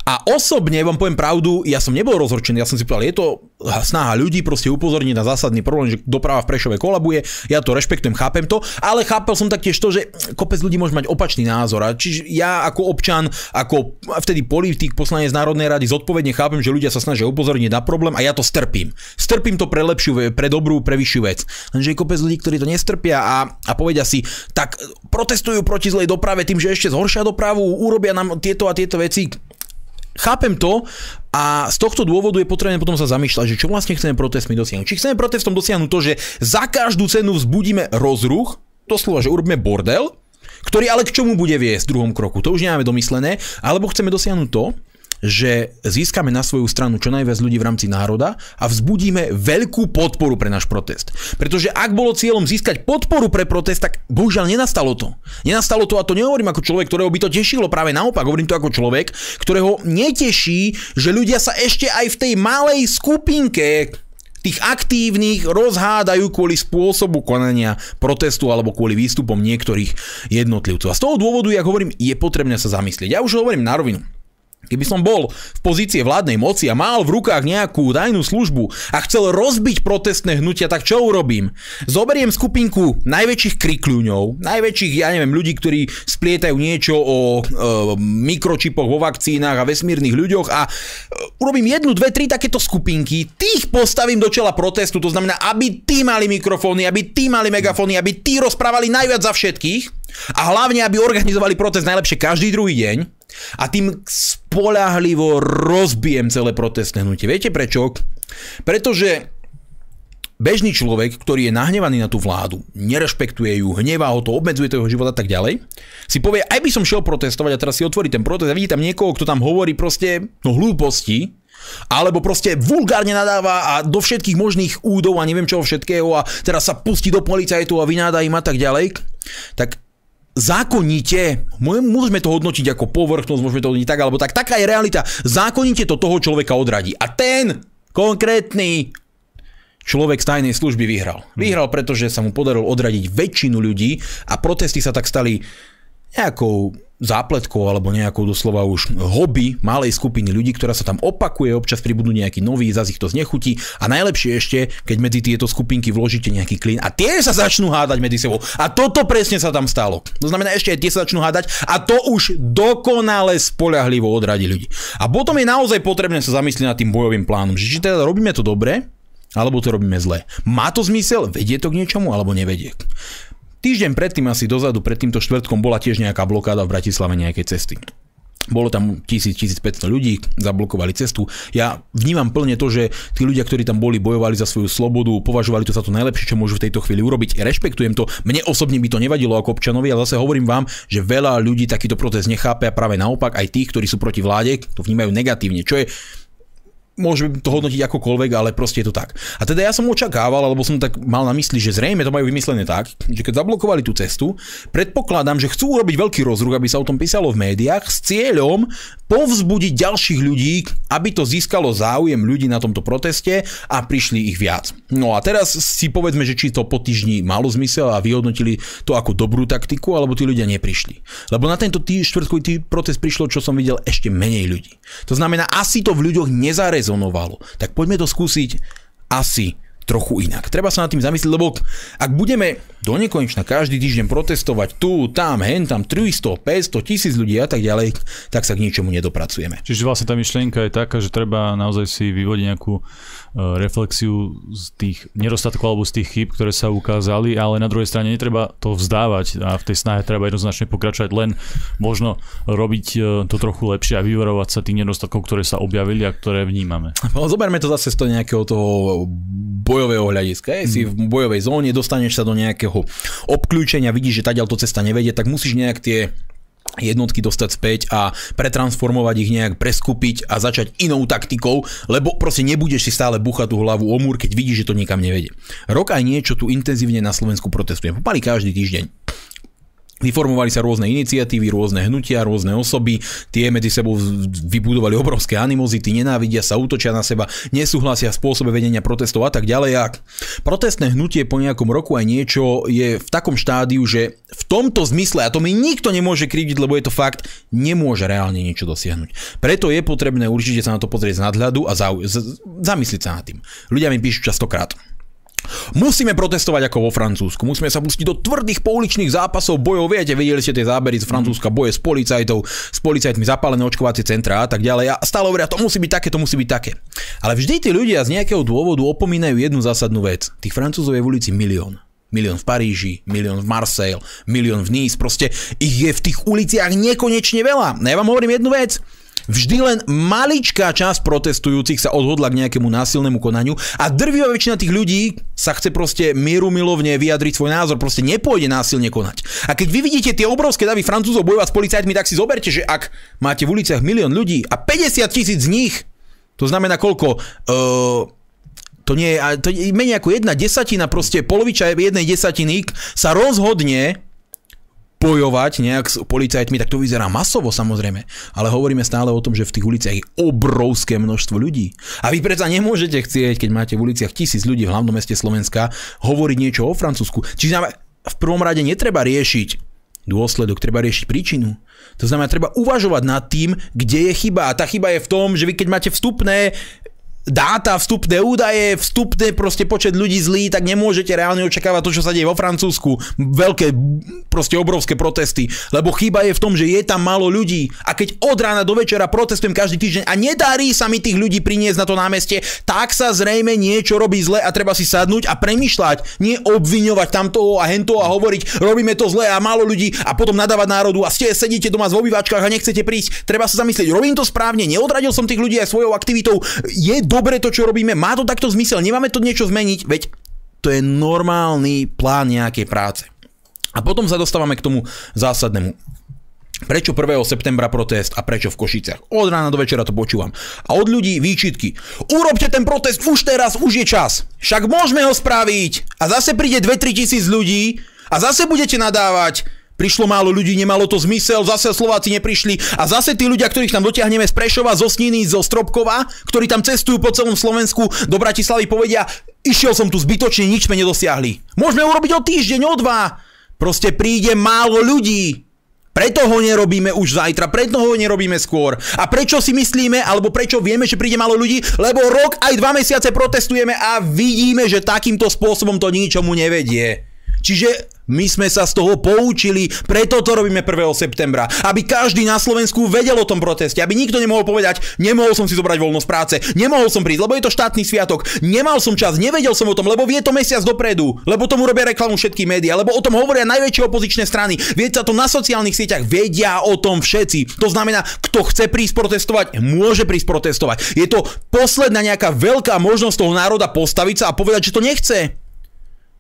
a osobne vám poviem pravdu, ja som nebol rozhorčený, ja som si povedal, je to snaha ľudí proste upozorniť na zásadný problém, že doprava v Prešove kolabuje, ja to rešpektujem, chápem to, ale chápal som taktiež to, že kopec ľudí môže mať opačný názor. A čiže ja ako občan, ako vtedy politik, poslanec Národnej rady, zodpovedne chápem, že ľudia sa snažia upozorniť na problém a ja to strpím. Strpím to pre lepšiu, pre dobrú, pre vyššiu vec. Lenže je kopec ľudí, ktorí to nestrpia a, a povedia si, tak protestujú proti zlej doprave tým, že ešte zhoršia dopravu, urobia nám tieto a tieto veci Chápem to a z tohto dôvodu je potrebné potom sa zamýšľať, že čo vlastne chceme protestmi dosiahnuť. Či chceme protestom dosiahnuť to, že za každú cenu vzbudíme rozruch, doslova, že urobíme bordel, ktorý ale k čomu bude viesť v druhom kroku, to už nemáme domyslené, alebo chceme dosiahnuť to, že získame na svoju stranu čo najviac ľudí v rámci národa a vzbudíme veľkú podporu pre náš protest. Pretože ak bolo cieľom získať podporu pre protest, tak bohužiaľ nenastalo to. Nenastalo to a to nehovorím ako človek, ktorého by to tešilo, práve naopak, hovorím to ako človek, ktorého neteší, že ľudia sa ešte aj v tej malej skupinke tých aktívnych rozhádajú kvôli spôsobu konania protestu alebo kvôli výstupom niektorých jednotlivcov. A z toho dôvodu, ja hovorím, je potrebné sa zamyslieť. Ja už hovorím na rovinu. Keby som bol v pozície vládnej moci a mal v rukách nejakú tajnú službu a chcel rozbiť protestné hnutia, tak čo urobím? Zoberiem skupinku najväčších krikľúňov, najväčších, ja neviem, ľudí, ktorí splietajú niečo o e, mikročipoch vo vakcínach a vesmírnych ľuďoch a e, urobím jednu, dve, tri takéto skupinky, tých postavím do čela protestu, to znamená, aby tí mali mikrofóny, aby tí mali megafóny, aby tí rozprávali najviac za všetkých a hlavne, aby organizovali protest najlepšie každý druhý deň a tým spolahlivo rozbijem celé protestné hnutie. Viete prečo? Pretože bežný človek, ktorý je nahnevaný na tú vládu, nerešpektuje ju, hnevá ho to, obmedzuje to jeho život a tak ďalej, si povie, aj by som šiel protestovať a teraz si otvorí ten protest a vidí tam niekoho, kto tam hovorí proste no, hlúposti, alebo proste vulgárne nadáva a do všetkých možných údov a neviem čoho všetkého a teraz sa pustí do policajtu a vynáda im a tak ďalej, tak zákonite, môžeme to hodnotiť ako povrchnosť, môžeme to hodnotiť tak alebo tak, taká je realita, zákonite to toho človeka odradí. A ten konkrétny človek z tajnej služby vyhral. Vyhral, pretože sa mu podarilo odradiť väčšinu ľudí a protesty sa tak stali nejakou zápletkou alebo nejakou doslova už hobby malej skupiny ľudí, ktorá sa tam opakuje, občas pribudú nejaký nový, zase ich to znechutí a najlepšie ešte, keď medzi tieto skupinky vložíte nejaký klín a tie sa začnú hádať medzi sebou. A toto presne sa tam stalo. To znamená, ešte aj tie sa začnú hádať a to už dokonale spoľahlivo odradí ľudí. A potom je naozaj potrebné sa zamyslieť nad tým bojovým plánom, že či teda robíme to dobre, alebo to robíme zle. Má to zmysel? Vedie to k niečomu alebo nevedie? Týždeň predtým asi dozadu, pred týmto štvrtkom bola tiež nejaká blokáda v Bratislave nejakej cesty. Bolo tam 1000-1500 ľudí, zablokovali cestu. Ja vnímam plne to, že tí ľudia, ktorí tam boli, bojovali za svoju slobodu, považovali to za to najlepšie, čo môžu v tejto chvíli urobiť. Rešpektujem to. Mne osobne by to nevadilo ako občanovi, ale zase hovorím vám, že veľa ľudí takýto protest nechápe a práve naopak aj tých, ktorí sú proti vláde, to vnímajú negatívne, čo je môžeme to hodnotiť akokoľvek, ale proste je to tak. A teda ja som očakával, alebo som tak mal na mysli, že zrejme to majú vymyslené tak, že keď zablokovali tú cestu, predpokladám, že chcú urobiť veľký rozruch, aby sa o tom písalo v médiách s cieľom povzbudiť ďalších ľudí, aby to získalo záujem ľudí na tomto proteste a prišli ich viac. No a teraz si povedzme, že či to po týždni malo zmysel a vyhodnotili to ako dobrú taktiku, alebo tí ľudia neprišli. Lebo na tento tý, štvrtkový tý protest prišlo, čo som videl, ešte menej ľudí. To znamená, asi to v ľuďoch nezarezonovalo. Tak poďme to skúsiť asi trochu inak. Treba sa nad tým zamyslieť, lebo ak budeme do nekonečna každý týždeň protestovať tu, tam, hen, tam 300, 500, tisíc ľudí a tak ďalej, tak sa k ničomu nedopracujeme. Čiže vlastne tá myšlienka je taká, že treba naozaj si vyvodiť nejakú E, reflexiu z tých nedostatkov alebo z tých chyb, ktoré sa ukázali, ale na druhej strane netreba to vzdávať a v tej snahe treba jednoznačne pokračovať, len možno robiť e, to trochu lepšie a vyvarovať sa tých nedostatkov, ktoré sa objavili a ktoré vnímame. No, zoberme to zase z toho nejakého toho bojového hľadiska. Je, si v bojovej zóne, dostaneš sa do nejakého obklúčenia, vidíš, že tá to cesta nevedie, tak musíš nejak tie jednotky dostať späť a pretransformovať ich nejak, preskupiť a začať inou taktikou, lebo proste nebudeš si stále buchať tú hlavu o múr, keď vidíš, že to nikam nevedie. Rok aj niečo tu intenzívne na Slovensku protestujeme. Pomaly každý týždeň. Vyformovali sa rôzne iniciatívy, rôzne hnutia, rôzne osoby, tie medzi sebou vybudovali obrovské animozity, nenávidia sa, útočia na seba, nesúhlasia spôsobe vedenia protestov a tak ďalej. A protestné hnutie po nejakom roku aj niečo je v takom štádiu, že v tomto zmysle, a to mi nikto nemôže krivdiť, lebo je to fakt, nemôže reálne niečo dosiahnuť. Preto je potrebné určite sa na to pozrieť z nadhľadu a zau- z- zamyslieť sa nad tým. Ľudia mi píšu častokrát. Musíme protestovať ako vo Francúzsku. Musíme sa pustiť do tvrdých pouličných zápasov, bojov. Viete, videli ste tie zábery z Francúzska, boje s policajtou, s policajtmi zapálené očkovacie centrá a tak ďalej. A stále hovoria, to musí byť také, to musí byť také. Ale vždy tí ľudia z nejakého dôvodu opomínajú jednu zásadnú vec. Tých Francúzov je v ulici milión. Milión v Paríži, milión v Marseille, milión v Nice, proste ich je v tých uliciach nekonečne veľa. No ja vám hovorím jednu vec, Vždy len maličká časť protestujúcich sa odhodla k nejakému násilnému konaniu a drvivá väčšina tých ľudí sa chce proste mieru milovne vyjadriť svoj názor, proste nepôjde násilne konať. A keď vy vidíte tie obrovské davy Francúzov bojovať s policajtmi, tak si zoberte, že ak máte v uliciach milión ľudí a 50 tisíc z nich, to znamená koľko? Uh, to nie je, to je menej ako jedna desatina, proste poloviča jednej desatiny sa rozhodne bojovať nejak s policajtmi, tak to vyzerá masovo samozrejme. Ale hovoríme stále o tom, že v tých uliciach je obrovské množstvo ľudí. A vy predsa nemôžete chcieť, keď máte v uliciach tisíc ľudí v hlavnom meste Slovenska, hovoriť niečo o Francúzsku. Čiže v prvom rade netreba riešiť dôsledok, treba riešiť príčinu. To znamená, treba uvažovať nad tým, kde je chyba. A tá chyba je v tom, že vy keď máte vstupné dáta, vstupné údaje, vstupné proste počet ľudí zlý, tak nemôžete reálne očakávať to, čo sa deje vo Francúzsku. Veľké, proste obrovské protesty. Lebo chyba je v tom, že je tam málo ľudí. A keď od rána do večera protestujem každý týždeň a nedarí sa mi tých ľudí priniesť na to námestie, tak sa zrejme niečo robí zle a treba si sadnúť a premyšľať. Nie obviňovať tamtoho a hento a hovoriť, robíme to zle a málo ľudí a potom nadávať národu a ste sedíte doma v obývačkách a nechcete prísť. Treba sa zamyslieť, robím to správne, neodradil som tých ľudí aj svojou aktivitou. Je dobre to, čo robíme, má to takto zmysel, nemáme to niečo zmeniť, veď to je normálny plán nejakej práce. A potom sa dostávame k tomu zásadnému. Prečo 1. septembra protest a prečo v Košiciach? Od rána do večera to počúvam. A od ľudí výčitky. Urobte ten protest už teraz, už je čas. Však môžeme ho spraviť. A zase príde 2-3 tisíc ľudí a zase budete nadávať Prišlo málo ľudí, nemalo to zmysel, zase Slováci neprišli a zase tí ľudia, ktorých tam dotiahneme z Prešova, zo Sniny, zo Stropkova, ktorí tam cestujú po celom Slovensku do Bratislavy, povedia, išiel som tu zbytočne, nič sme nedosiahli. Môžeme urobiť o týždeň, o dva. Proste príde málo ľudí. Preto ho nerobíme už zajtra, preto ho nerobíme skôr. A prečo si myslíme, alebo prečo vieme, že príde malo ľudí? Lebo rok aj dva mesiace protestujeme a vidíme, že takýmto spôsobom to ničomu nevedie. Čiže my sme sa z toho poučili, preto to robíme 1. septembra. Aby každý na Slovensku vedel o tom proteste, aby nikto nemohol povedať, nemohol som si zobrať voľnosť práce, nemohol som prísť, lebo je to štátny sviatok, nemal som čas, nevedel som o tom, lebo vie to mesiac dopredu, lebo tomu robia reklamu všetky médiá, lebo o tom hovoria najväčšie opozičné strany. Vie sa to na sociálnych sieťach, vedia o tom všetci. To znamená, kto chce prísť protestovať, môže prísť protestovať. Je to posledná nejaká veľká možnosť toho národa postaviť sa a povedať, že to nechce.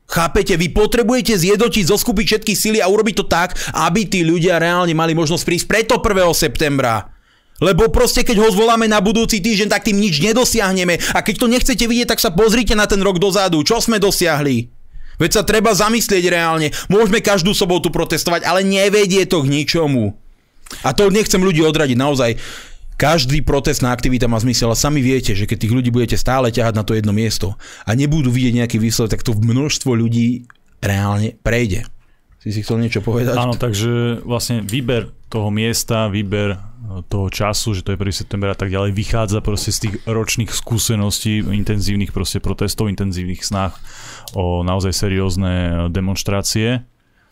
Chápete, vy potrebujete zjednotiť, zoskupiť všetky sily a urobiť to tak, aby tí ľudia reálne mali možnosť prísť preto 1. septembra. Lebo proste keď ho zvoláme na budúci týždeň, tak tým nič nedosiahneme. A keď to nechcete vidieť, tak sa pozrite na ten rok dozadu. Čo sme dosiahli? Veď sa treba zamyslieť reálne. Môžeme každú sobotu protestovať, ale nevedie to k ničomu. A to nechcem ľudí odradiť, naozaj. Každý protestná aktivita má zmysel a sami viete, že keď tých ľudí budete stále ťahať na to jedno miesto a nebudú vidieť nejaký výsledok, tak to množstvo ľudí reálne prejde. Si si chcel niečo povedať? Áno, takže vlastne výber toho miesta, výber e, toho času, že to je 1. september a tak ďalej, vychádza proste z tých ročných skúseností, intenzívnych proste protestov, intenzívnych snách o naozaj seriózne e, demonstrácie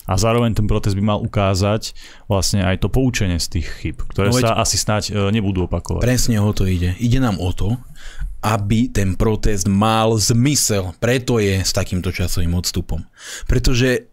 a zároveň ten protest by mal ukázať vlastne aj to poučenie z tých chyb, ktoré no, sa asi snáď e, nebudú opakovať. Presne o to ide. Ide nám o to, aby ten protest mal zmysel. Preto je s takýmto časovým odstupom. Pretože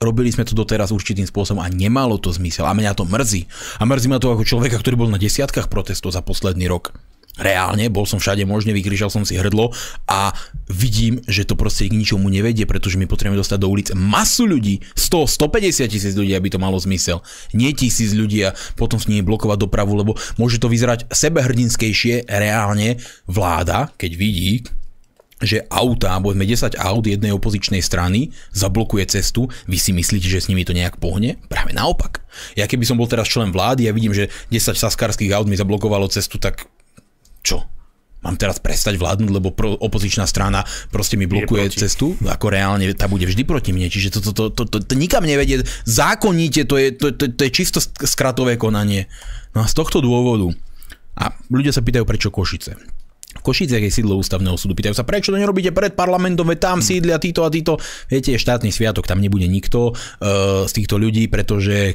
robili sme to doteraz určitým spôsobom a nemalo to zmysel. A mňa to mrzí. A mrzí ma to ako človeka, ktorý bol na desiatkách protestov za posledný rok reálne, bol som všade možne, vykrižal som si hrdlo a vidím, že to proste k ničomu nevedie, pretože my potrebujeme dostať do ulic masu ľudí, 100, 150 tisíc ľudí, aby to malo zmysel. Nie tisíc ľudí a potom s nimi blokovať dopravu, lebo môže to vyzerať sebehrdinskejšie reálne vláda, keď vidí, že auta, povedzme 10 aut jednej opozičnej strany zablokuje cestu, vy si myslíte, že s nimi to nejak pohne? Práve naopak. Ja keby som bol teraz člen vlády a vidím, že 10 saskarských aut mi zablokovalo cestu, tak čo? Mám teraz prestať vládnuť, lebo pro, opozičná strana proste mi blokuje cestu, ako reálne tá bude vždy proti mne, čiže to, to, to, to, to, to nikam nevedie. Zákonite to je, to, to, to je čisto skratové konanie. No a z tohto dôvodu, a ľudia sa pýtajú, prečo Košice. V Košiciach je sídlo ústavného súdu. Pýtajú sa, prečo to nerobíte pred parlamentom, veď tam sídlia títo a títo. Viete, štátny sviatok, tam nebude nikto uh, z týchto ľudí, pretože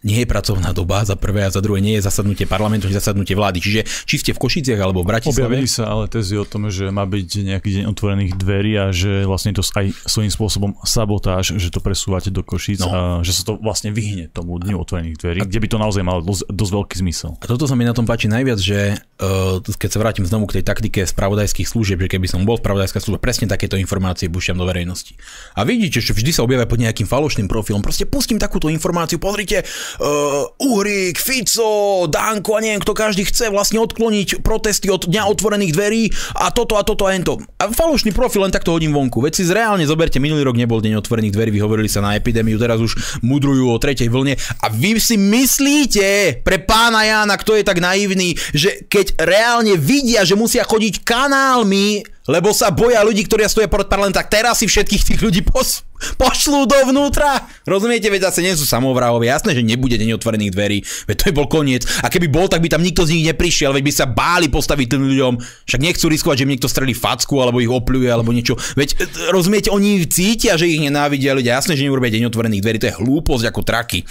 nie je pracovná doba, za prvé a za druhé nie je zasadnutie parlamentu, nie zasadnutie vlády. Čiže či ste v Košiciach alebo v Bratislave. Objavili sa ale tezy o tom, že má byť nejaký deň otvorených dverí a že vlastne to aj svojím spôsobom sabotáž, že to presúvate do Košíc no. a že sa to vlastne vyhne tomu dňu otvorených dverí, a... kde by to naozaj malo dosť, dosť veľký zmysel. A toto sa mi na tom páči najviac, že uh, keď sa vrátim znovu k tej taktike spravodajských služieb, že keby som bol spravodajská služba, presne takéto informácie púšťam do verejnosti. A vidíte, že vždy sa objavia pod nejakým falošným profilom. Proste pustím takúto informáciu, pozrite, uh, Uhrik, Fico, Danko a neviem kto každý chce vlastne odkloniť protesty od dňa otvorených dverí a toto a toto a ento. A falošný profil len takto hodím vonku. Veď si zreálne zoberte, minulý rok nebol deň otvorených dverí, vyhovorili sa na epidémiu, teraz už mudrujú o tretej vlne a vy si myslíte pre pána Jána, kto je tak naivný, že keď reálne vidia, že musia chodiť kanálmi lebo sa boja ľudí, ktorí stoja pred parlamentom, tak teraz si všetkých tých ľudí pos- pošlú dovnútra. Rozumiete, veď zase nie sú samovrahovi. Jasné, že nebude deň otvorených dverí, veď to je bol koniec. A keby bol, tak by tam nikto z nich neprišiel, veď by sa báli postaviť tým ľuďom. Však nechcú riskovať, že im niekto strelí facku, alebo ich opľuje, alebo niečo. Veď e, rozumiete, oni cítia, že ich nenávidia ľudia. Jasné, že neurobia deň otvorených dverí, to je hlúposť ako traky.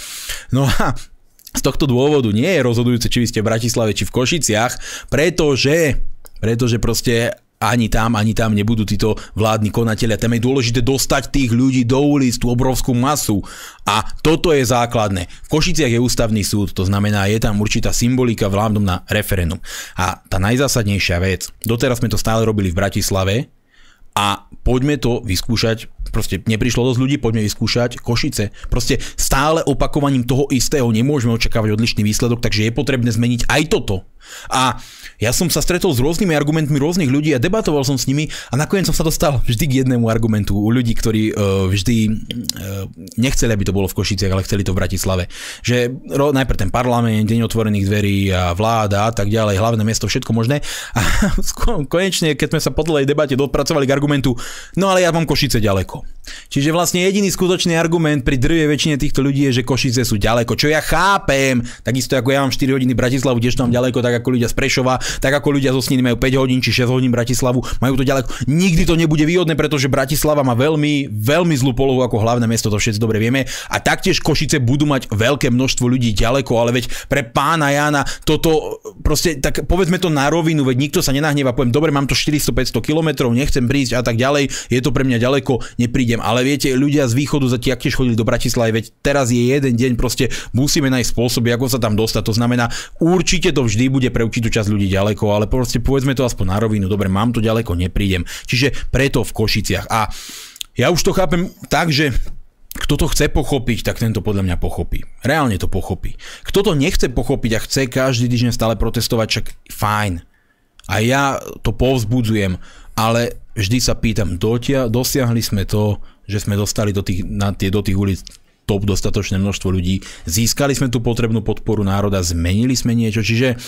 No a z tohto dôvodu nie je rozhodujúce, či vy ste v Bratislave, či v Košiciach, pretože pretože proste ani tam, ani tam nebudú títo vládni konatelia. Tam je dôležité dostať tých ľudí do ulic, tú obrovskú masu. A toto je základné. V Košiciach je ústavný súd, to znamená, je tam určitá symbolika vládom na referendum. A tá najzásadnejšia vec, doteraz sme to stále robili v Bratislave, a poďme to vyskúšať, proste neprišlo dosť ľudí, poďme vyskúšať Košice. Proste stále opakovaním toho istého nemôžeme očakávať odlišný výsledok, takže je potrebné zmeniť aj toto. A ja som sa stretol s rôznymi argumentmi rôznych ľudí a debatoval som s nimi a nakoniec som sa dostal vždy k jednému argumentu u ľudí, ktorí uh, vždy uh, nechceli, aby to bolo v Košiciach, ale chceli to v Bratislave. Že ro, najprv ten parlament, deň otvorených dverí a vláda a tak ďalej, hlavné mesto, všetko možné. A konečne, keď sme sa po dlhej debate dopracovali k argumentu, no ale ja mám Košice ďaleko. Čiže vlastne jediný skutočný argument pri drvej väčšine týchto ľudí je, že Košice sú ďaleko, čo ja chápem. Takisto ako ja mám 4 hodiny Bratislavu, kdežto mám ďaleko, tak ako ľudia z Prešova, tak ako ľudia zo Sniny majú 5 hodín či 6 hodín Bratislavu, majú to ďaleko. Nikdy to nebude výhodné, pretože Bratislava má veľmi, veľmi zlú polohu ako hlavné mesto, to všetci dobre vieme. A taktiež Košice budú mať veľké množstvo ľudí ďaleko, ale veď pre pána Jana toto proste, tak povedzme to na rovinu, veď nikto sa nenahneva, poviem, dobre, mám to 400-500 km, nechcem prísť a tak ďalej, je to pre mňa ďaleko, neprídem. Ale viete, ľudia z východu za tiež chodili do Bratislavy, veď teraz je jeden deň, proste musíme nájsť spôsoby, ako sa tam dostať. To znamená, určite to vždy bude pre určitú časť ľudí ďaleko, ale proste povedzme to aspoň na rovinu, dobre, mám to ďaleko, neprídem. Čiže preto v Košiciach. A ja už to chápem tak, že kto to chce pochopiť, tak tento podľa mňa pochopí. Reálne to pochopí. Kto to nechce pochopiť a chce každý týždeň stále protestovať, čak fajn. A ja to povzbudzujem, ale vždy sa pýtam, dotia, dosiahli sme to, že sme dostali do tých, na tie, do tých ulic top dostatočné množstvo ľudí. Získali sme tú potrebnú podporu národa, zmenili sme niečo, čiže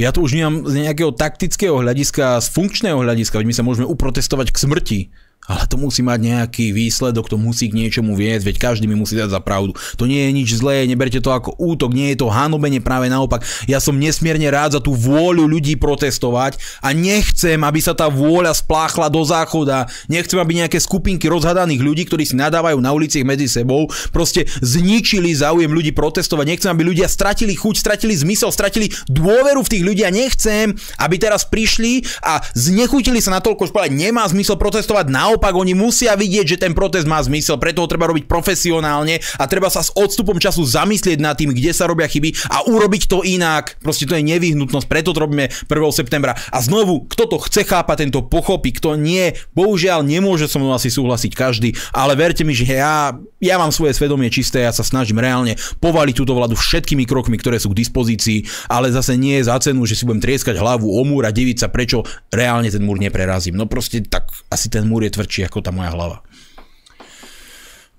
ja to už nemám z nejakého taktického hľadiska, z funkčného hľadiska, veď my sa môžeme uprotestovať k smrti, ale to musí mať nejaký výsledok, to musí k niečomu viesť, veď každý mi musí dať za pravdu. To nie je nič zlé, neberte to ako útok, nie je to hanobenie, práve naopak. Ja som nesmierne rád za tú vôľu ľudí protestovať a nechcem, aby sa tá vôľa spláchla do záchoda. Nechcem, aby nejaké skupinky rozhadaných ľudí, ktorí si nadávajú na uliciach medzi sebou, proste zničili záujem ľudí protestovať. Nechcem, aby ľudia stratili chuť, stratili zmysel, stratili dôveru v tých ľudí a nechcem, aby teraz prišli a znechutili sa natoľko, že nemá zmysel protestovať naopak naopak oni musia vidieť, že ten protest má zmysel, preto ho treba robiť profesionálne a treba sa s odstupom času zamyslieť nad tým, kde sa robia chyby a urobiť to inak. Proste to je nevyhnutnosť, preto to robíme 1. septembra. A znovu, kto to chce chápať, tento pochopí, kto nie, bohužiaľ nemôže so mnou asi súhlasiť každý, ale verte mi, že ja, ja mám svoje svedomie čisté, ja sa snažím reálne povaliť túto vládu všetkými krokmi, ktoré sú k dispozícii, ale zase nie je za cenu, že si budem trieskať hlavu o múr a diviť sa, prečo reálne ten múr neprerazím. No proste tak asi ten múr je tvrdší ako tá moja hlava.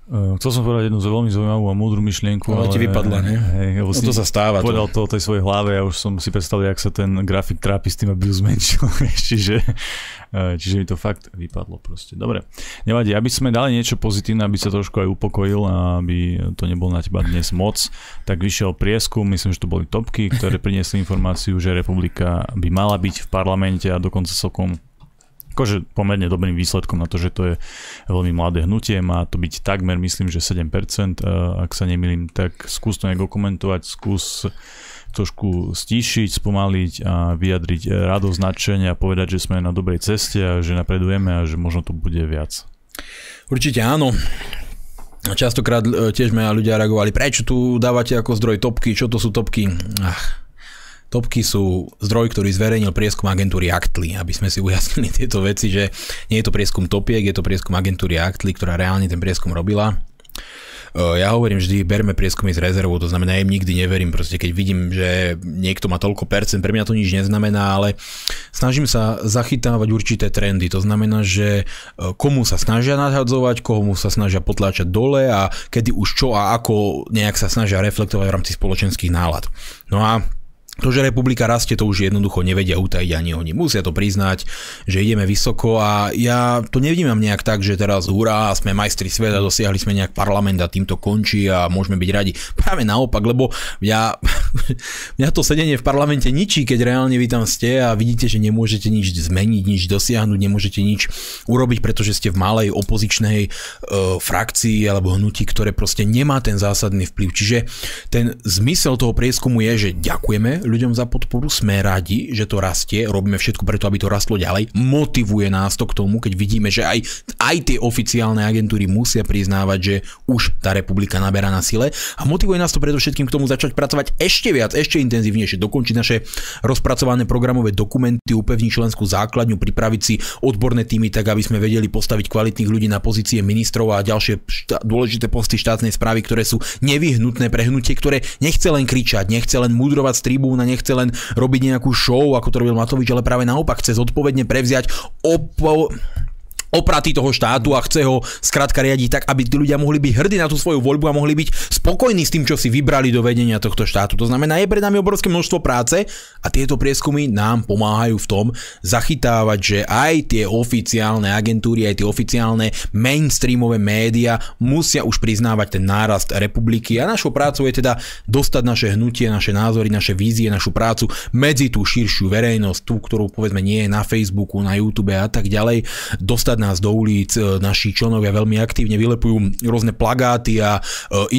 Uh, chcel som povedať jednu veľmi zaujímavú a múdru myšlienku. Ale, ale ti vypadla, ne? Hej, no to sa stáva. Povedal to o tej svojej hlave a už som si predstavil, jak sa ten grafik trápi s tým, aby ju zmenšil. čiže, uh, čiže mi to fakt vypadlo proste. Dobre, nevadí. Aby sme dali niečo pozitívne, aby sa trošku aj upokojil a aby to nebol na teba dnes moc, tak vyšiel prieskum, myslím, že to boli topky, ktoré priniesli informáciu, že republika by mala byť v parlamente a dokonca celkom akože pomerne dobrým výsledkom na to, že to je veľmi mladé hnutie, má to byť takmer, myslím, že 7%, ak sa nemýlim, tak skús to nejak komentovať, skús trošku stíšiť, spomaliť a vyjadriť radosť, nadšenie a povedať, že sme na dobrej ceste a že napredujeme a že možno to bude viac. Určite áno. Častokrát e, tiež ma ľudia reagovali, prečo tu dávate ako zdroj topky, čo to sú topky? Ach, Topky sú zdroj, ktorý zverejnil prieskum agentúry Actly, aby sme si ujasnili tieto veci, že nie je to prieskum topiek, je to prieskum agentúry Actly, ktorá reálne ten prieskum robila. Ja hovorím vždy, berme prieskumy z rezervou, to znamená, ja im nikdy neverím, proste keď vidím, že niekto má toľko percent, pre mňa to nič neznamená, ale snažím sa zachytávať určité trendy, to znamená, že komu sa snažia nadhadzovať, komu sa snažia potláčať dole a kedy už čo a ako nejak sa snažia reflektovať v rámci spoločenských nálad. No a to, že republika rastie, to už jednoducho nevedia utajiť ani oni. Musia to priznať, že ideme vysoko a ja to nevnímam nejak tak, že teraz hurá, sme majstri sveta, dosiahli sme nejak parlament a týmto končí a môžeme byť radi. Práve naopak, lebo ja, mňa to sedenie v parlamente ničí, keď reálne vy tam ste a vidíte, že nemôžete nič zmeniť, nič dosiahnuť, nemôžete nič urobiť, pretože ste v malej opozičnej uh, frakcii alebo hnutí, ktoré proste nemá ten zásadný vplyv. Čiže ten zmysel toho prieskumu je, že ďakujeme ľuďom za podporu, sme radi, že to rastie, robíme všetko preto, aby to rastlo ďalej, motivuje nás to k tomu, keď vidíme, že aj, aj tie oficiálne agentúry musia priznávať, že už tá republika naberá na sile. A motivuje nás to predovšetkým k tomu začať pracovať ešte viac, ešte intenzívnejšie. Dokončiť naše rozpracované programové dokumenty, upevniť členskú základňu, pripraviť si odborné týmy tak, aby sme vedeli postaviť kvalitných ľudí na pozície ministrov a ďalšie šta- dôležité posty štátnej správy, ktoré sú nevyhnutné pre hnutie, ktoré nechce len kričať, nechce len mudrovať z tribúna, nechce len robiť nejakú show, ako to robil Matovič, ale práve naopak chce zodpovedne prevziať opo- opraty toho štátu a chce ho skrátka riadiť tak, aby tí ľudia mohli byť hrdí na tú svoju voľbu a mohli byť spokojní s tým, čo si vybrali do vedenia tohto štátu. To znamená, je pred nami obrovské množstvo práce a tieto prieskumy nám pomáhajú v tom zachytávať, že aj tie oficiálne agentúry, aj tie oficiálne mainstreamové médiá musia už priznávať ten nárast republiky a našou prácou je teda dostať naše hnutie, naše názory, naše vízie, našu prácu medzi tú širšiu verejnosť, tú, ktorú povedzme nie je na Facebooku, na YouTube a tak ďalej, dostať nás do ulic, e, naši členovia veľmi aktívne vylepujú rôzne plagáty a e,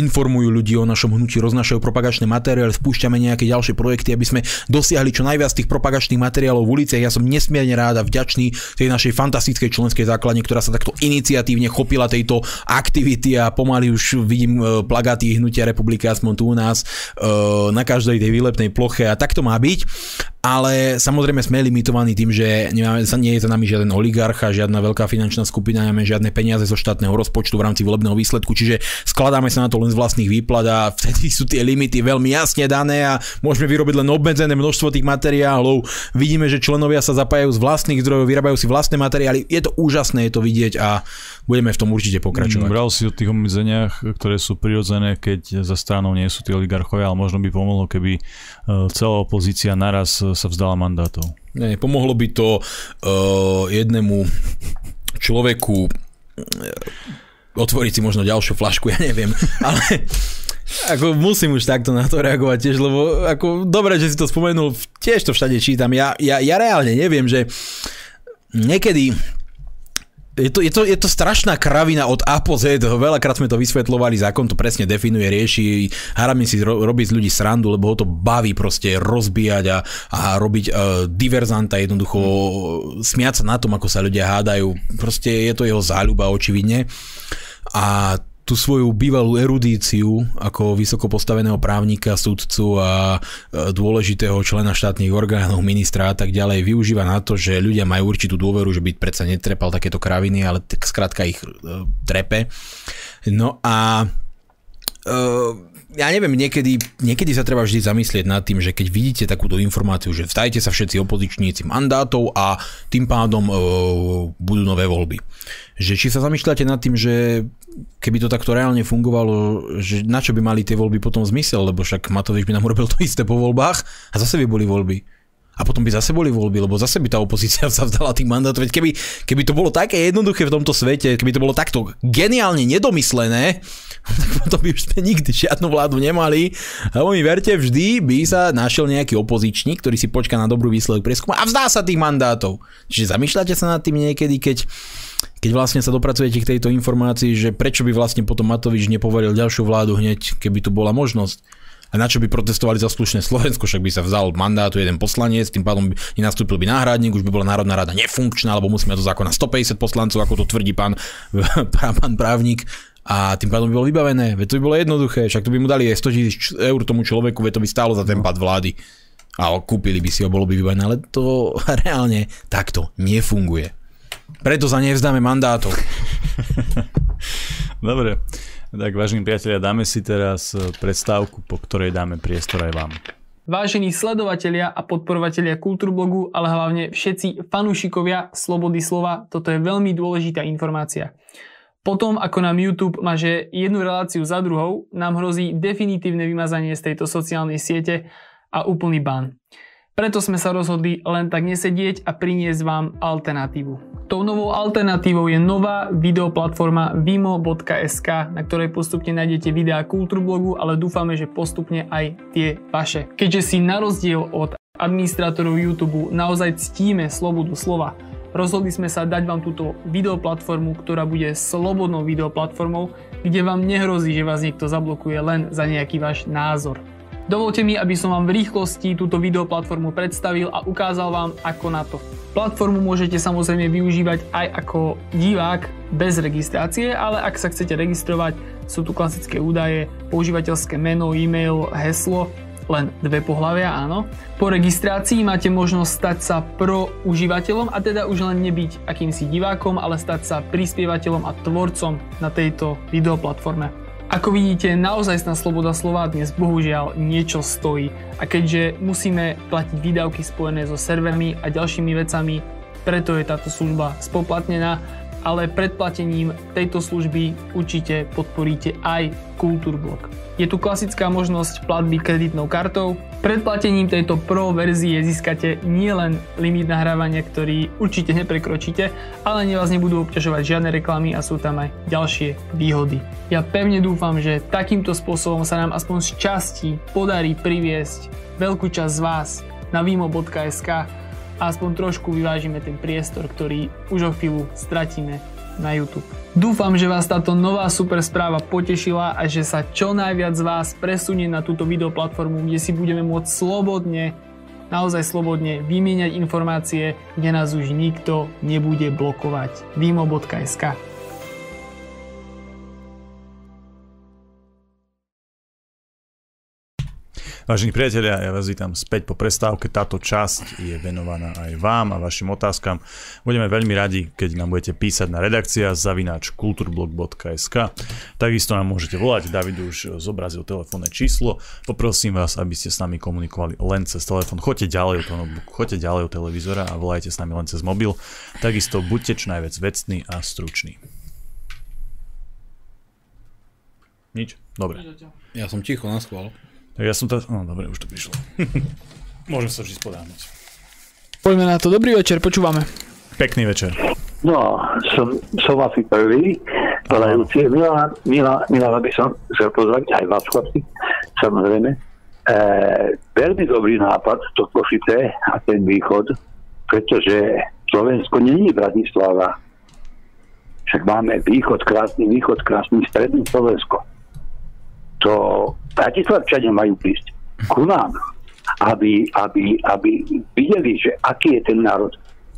informujú ľudí o našom hnutí, roznašajú propagačné materiály, spúšťame nejaké ďalšie projekty, aby sme dosiahli čo najviac tých propagačných materiálov v uliciach. Ja som nesmierne rád a vďačný tej našej fantastickej členskej základne, ktorá sa takto iniciatívne chopila tejto aktivity a pomaly už vidím e, plagáty hnutia republiky aspoň tu u nás na každej tej výlepnej ploche a tak to má byť ale samozrejme sme limitovaní tým, že nemáme, nie je za nami žiaden oligarcha, žiadna veľká finančná skupina, nemáme žiadne peniaze zo štátneho rozpočtu v rámci volebného výsledku, čiže skladáme sa na to len z vlastných výplat a vtedy sú tie limity veľmi jasne dané a môžeme vyrobiť len obmedzené množstvo tých materiálov. Vidíme, že členovia sa zapájajú z vlastných zdrojov, vyrábajú si vlastné materiály. Je to úžasné, je to vidieť a budeme v tom určite pokračovať. Bral si o tých obmedzeniach, ktoré sú prirodzené, keď za stranou nie sú tí oligarchovia, ale možno by pomohlo, keby e, celá opozícia naraz sa vzdala mandátov. Nie, pomohlo by to uh, jednému človeku otvoriť si možno ďalšiu flašku, ja neviem, ale ako musím už takto na to reagovať tiež, lebo ako dobre, že si to spomenul, tiež to všade čítam, ja, ja, ja reálne neviem, že niekedy je to, je, to, je to strašná kravina od A po Z, veľakrát sme to vysvetlovali, zákon to presne definuje, rieši, Harami si ro, robí z ľudí srandu, lebo ho to baví proste rozbíjať a, a robiť uh, diverzanta, jednoducho smiať sa na tom, ako sa ľudia hádajú, proste je to jeho záľuba očividne. A tú svoju bývalú erudíciu ako vysoko postaveného právnika, sudcu a dôležitého člena štátnych orgánov, ministra a tak ďalej využíva na to, že ľudia majú určitú dôveru, že by predsa netrepal takéto kraviny, ale tak skrátka ich e, trepe. No a e, ja neviem, niekedy, niekedy sa treba vždy zamyslieť nad tým, že keď vidíte takúto informáciu, že vstajte sa všetci opozičníci mandátov a tým pádom e, budú nové voľby. Že či sa zamýšľate nad tým, že keby to takto reálne fungovalo, že na čo by mali tie voľby potom zmysel, lebo však Matovič by nám urobil to isté po voľbách a zase by boli voľby a potom by zase boli voľby, lebo zase by tá opozícia sa vzdala tých mandátov. Veď keby, keby to bolo také jednoduché v tomto svete, keby to bolo takto geniálne nedomyslené, tak potom by už sme nikdy žiadnu vládu nemali. A mi verte, vždy by sa našiel nejaký opozičník, ktorý si počká na dobrú výsledok prieskumu a vzdá sa tých mandátov. Čiže zamýšľate sa nad tým niekedy, keď keď vlastne sa dopracujete k tejto informácii, že prečo by vlastne potom Matovič nepoveril ďalšiu vládu hneď, keby tu bola možnosť. A na čo by protestovali za slušné Slovensko, však by sa vzal mandátu jeden poslanec, tým pádom by nenastúpil by náhradník, už by bola Národná rada nefunkčná, alebo musíme do zákona 150 poslancov, ako to tvrdí pán, pán právnik a tým pádom by bolo vybavené. Veď to by bolo jednoduché, však to by mu dali aj 100 tisíc eur tomu človeku, veď to by stálo za ten pad vlády. A kúpili by si ho, bolo by vybavené, ale to reálne takto nefunguje. Preto sa nevzdáme mandátov. Dobre. Tak vážení priatelia, dáme si teraz e, predstavku, po ktorej dáme priestor aj vám. Vážení sledovatelia a podporovatelia Kultúrblogu, ale hlavne všetci fanúšikovia Slobody slova, toto je veľmi dôležitá informácia. Potom, ako nám YouTube maže jednu reláciu za druhou, nám hrozí definitívne vymazanie z tejto sociálnej siete a úplný bán. Preto sme sa rozhodli len tak nesedieť a priniesť vám alternatívu. Tou novou alternatívou je nová videoplatforma vimo.sk, na ktorej postupne nájdete videá Kultúrblogu, ale dúfame, že postupne aj tie vaše. Keďže si na rozdiel od administrátorov YouTube naozaj ctíme slobodu slova, rozhodli sme sa dať vám túto videoplatformu, ktorá bude slobodnou videoplatformou, kde vám nehrozí, že vás niekto zablokuje len za nejaký váš názor. Dovolte mi, aby som vám v rýchlosti túto videoplatformu predstavil a ukázal vám ako na to. Platformu môžete samozrejme využívať aj ako divák bez registrácie, ale ak sa chcete registrovať, sú tu klasické údaje, používateľské meno, e-mail, heslo, len dve pohľavia, áno. Po registrácii máte možnosť stať sa pro užívateľom a teda už len nebyť akýmsi divákom, ale stať sa prispievateľom a tvorcom na tejto videoplatforme. Ako vidíte, naozaj na sloboda slova dnes bohužiaľ niečo stojí a keďže musíme platiť výdavky spojené so servermi a ďalšími vecami, preto je táto služba spoplatnená ale predplatením tejto služby určite podporíte aj Kultúrblok. Je tu klasická možnosť platby kreditnou kartou. Predplatením tejto Pro verzie získate nielen limit nahrávania, ktorý určite neprekročíte, ale ne vás nebudú obťažovať žiadne reklamy a sú tam aj ďalšie výhody. Ja pevne dúfam, že takýmto spôsobom sa nám aspoň z časti podarí priviesť veľkú časť z vás na vimo.sk a aspoň trošku vyvážime ten priestor, ktorý už o chvíľu stratíme na YouTube. Dúfam, že vás táto nová super správa potešila a že sa čo najviac z vás presunie na túto videoplatformu, kde si budeme môcť slobodne, naozaj slobodne vymieňať informácie, kde nás už nikto nebude blokovať. vimo.sk Vážení priatelia, ja vás vítam späť po prestávke. Táto časť je venovaná aj vám a vašim otázkam. Budeme veľmi radi, keď nám budete písať na redakcia zavináč kulturblog.sk. Takisto nám môžete volať, David už zobrazil telefónne číslo. Poprosím vás, aby ste s nami komunikovali len cez telefón. Choďte ďalej od toho choďte ďalej od televízora a volajte s nami len cez mobil. Takisto buďte čo najviac vecní a struční. Nič? Dobre. Ja som ticho na schvál. Ja som to... No dobre, už to prišlo. Môžem sa vždy spodávať. Poďme na to. Dobrý večer, počúvame. Pekný večer. No, som, som asi prvý, volajúci. Milá, milá, milá, aby som chcel pozvať aj vás, chlapci, samozrejme. E, veľmi dobrý nápad to Košice a ten východ, pretože Slovensko není Bratislava. Však máme východ, krásny východ, krásny stredný Slovensko. To Bratislavčania majú prísť ku nám, aby, aby, aby videli, že aký je ten národ.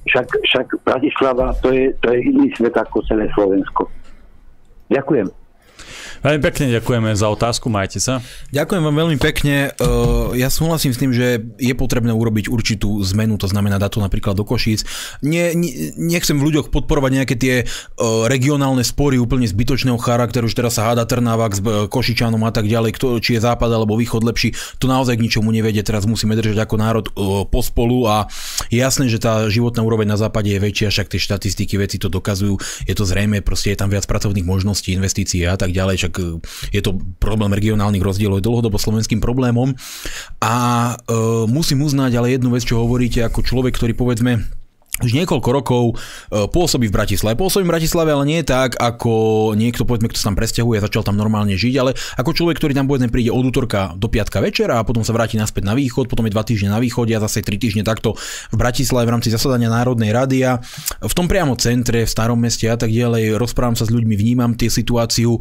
Však, však Bratislava to je, to je iný svet ako celé Slovensko. Ďakujem. Veľmi pekne ďakujeme za otázku, majte sa. Ďakujem vám veľmi pekne. E, ja súhlasím s tým, že je potrebné urobiť určitú zmenu, to znamená dať to napríklad do Košíc. Nie, nechcem v ľuďoch podporovať nejaké tie e, regionálne spory úplne zbytočného charakteru, že teraz sa háda Trnávak s e, Košičanom a tak ďalej, kto, či je západ alebo východ lepší. To naozaj k ničomu nevedie. Teraz musíme držať ako národ pospolu a je jasné, že tá životná úroveň na západe je väčšia, však tie štatistiky veci to dokazujú. Je to zrejme, proste je tam viac pracovných možností, investícií a tak ďalej. Však tak e, je to problém regionálnych rozdielov, je dlhodobo slovenským problémom. A e, musím uznať ale jednu vec, čo hovoríte ako človek, ktorý povedzme už niekoľko rokov e, pôsobí v Bratislave. Pôsobí v Bratislave, ale nie tak, ako niekto, povedzme, kto sa tam presťahuje začal tam normálne žiť, ale ako človek, ktorý tam povedzme príde od útorka do piatka večera a potom sa vráti naspäť na východ, potom je dva týždne na východe a zase tri týždne takto v Bratislave v rámci zasadania Národnej rady a v tom priamo centre, v starom meste a tak ďalej, rozprávam sa s ľuďmi, vnímam tie situáciu. E,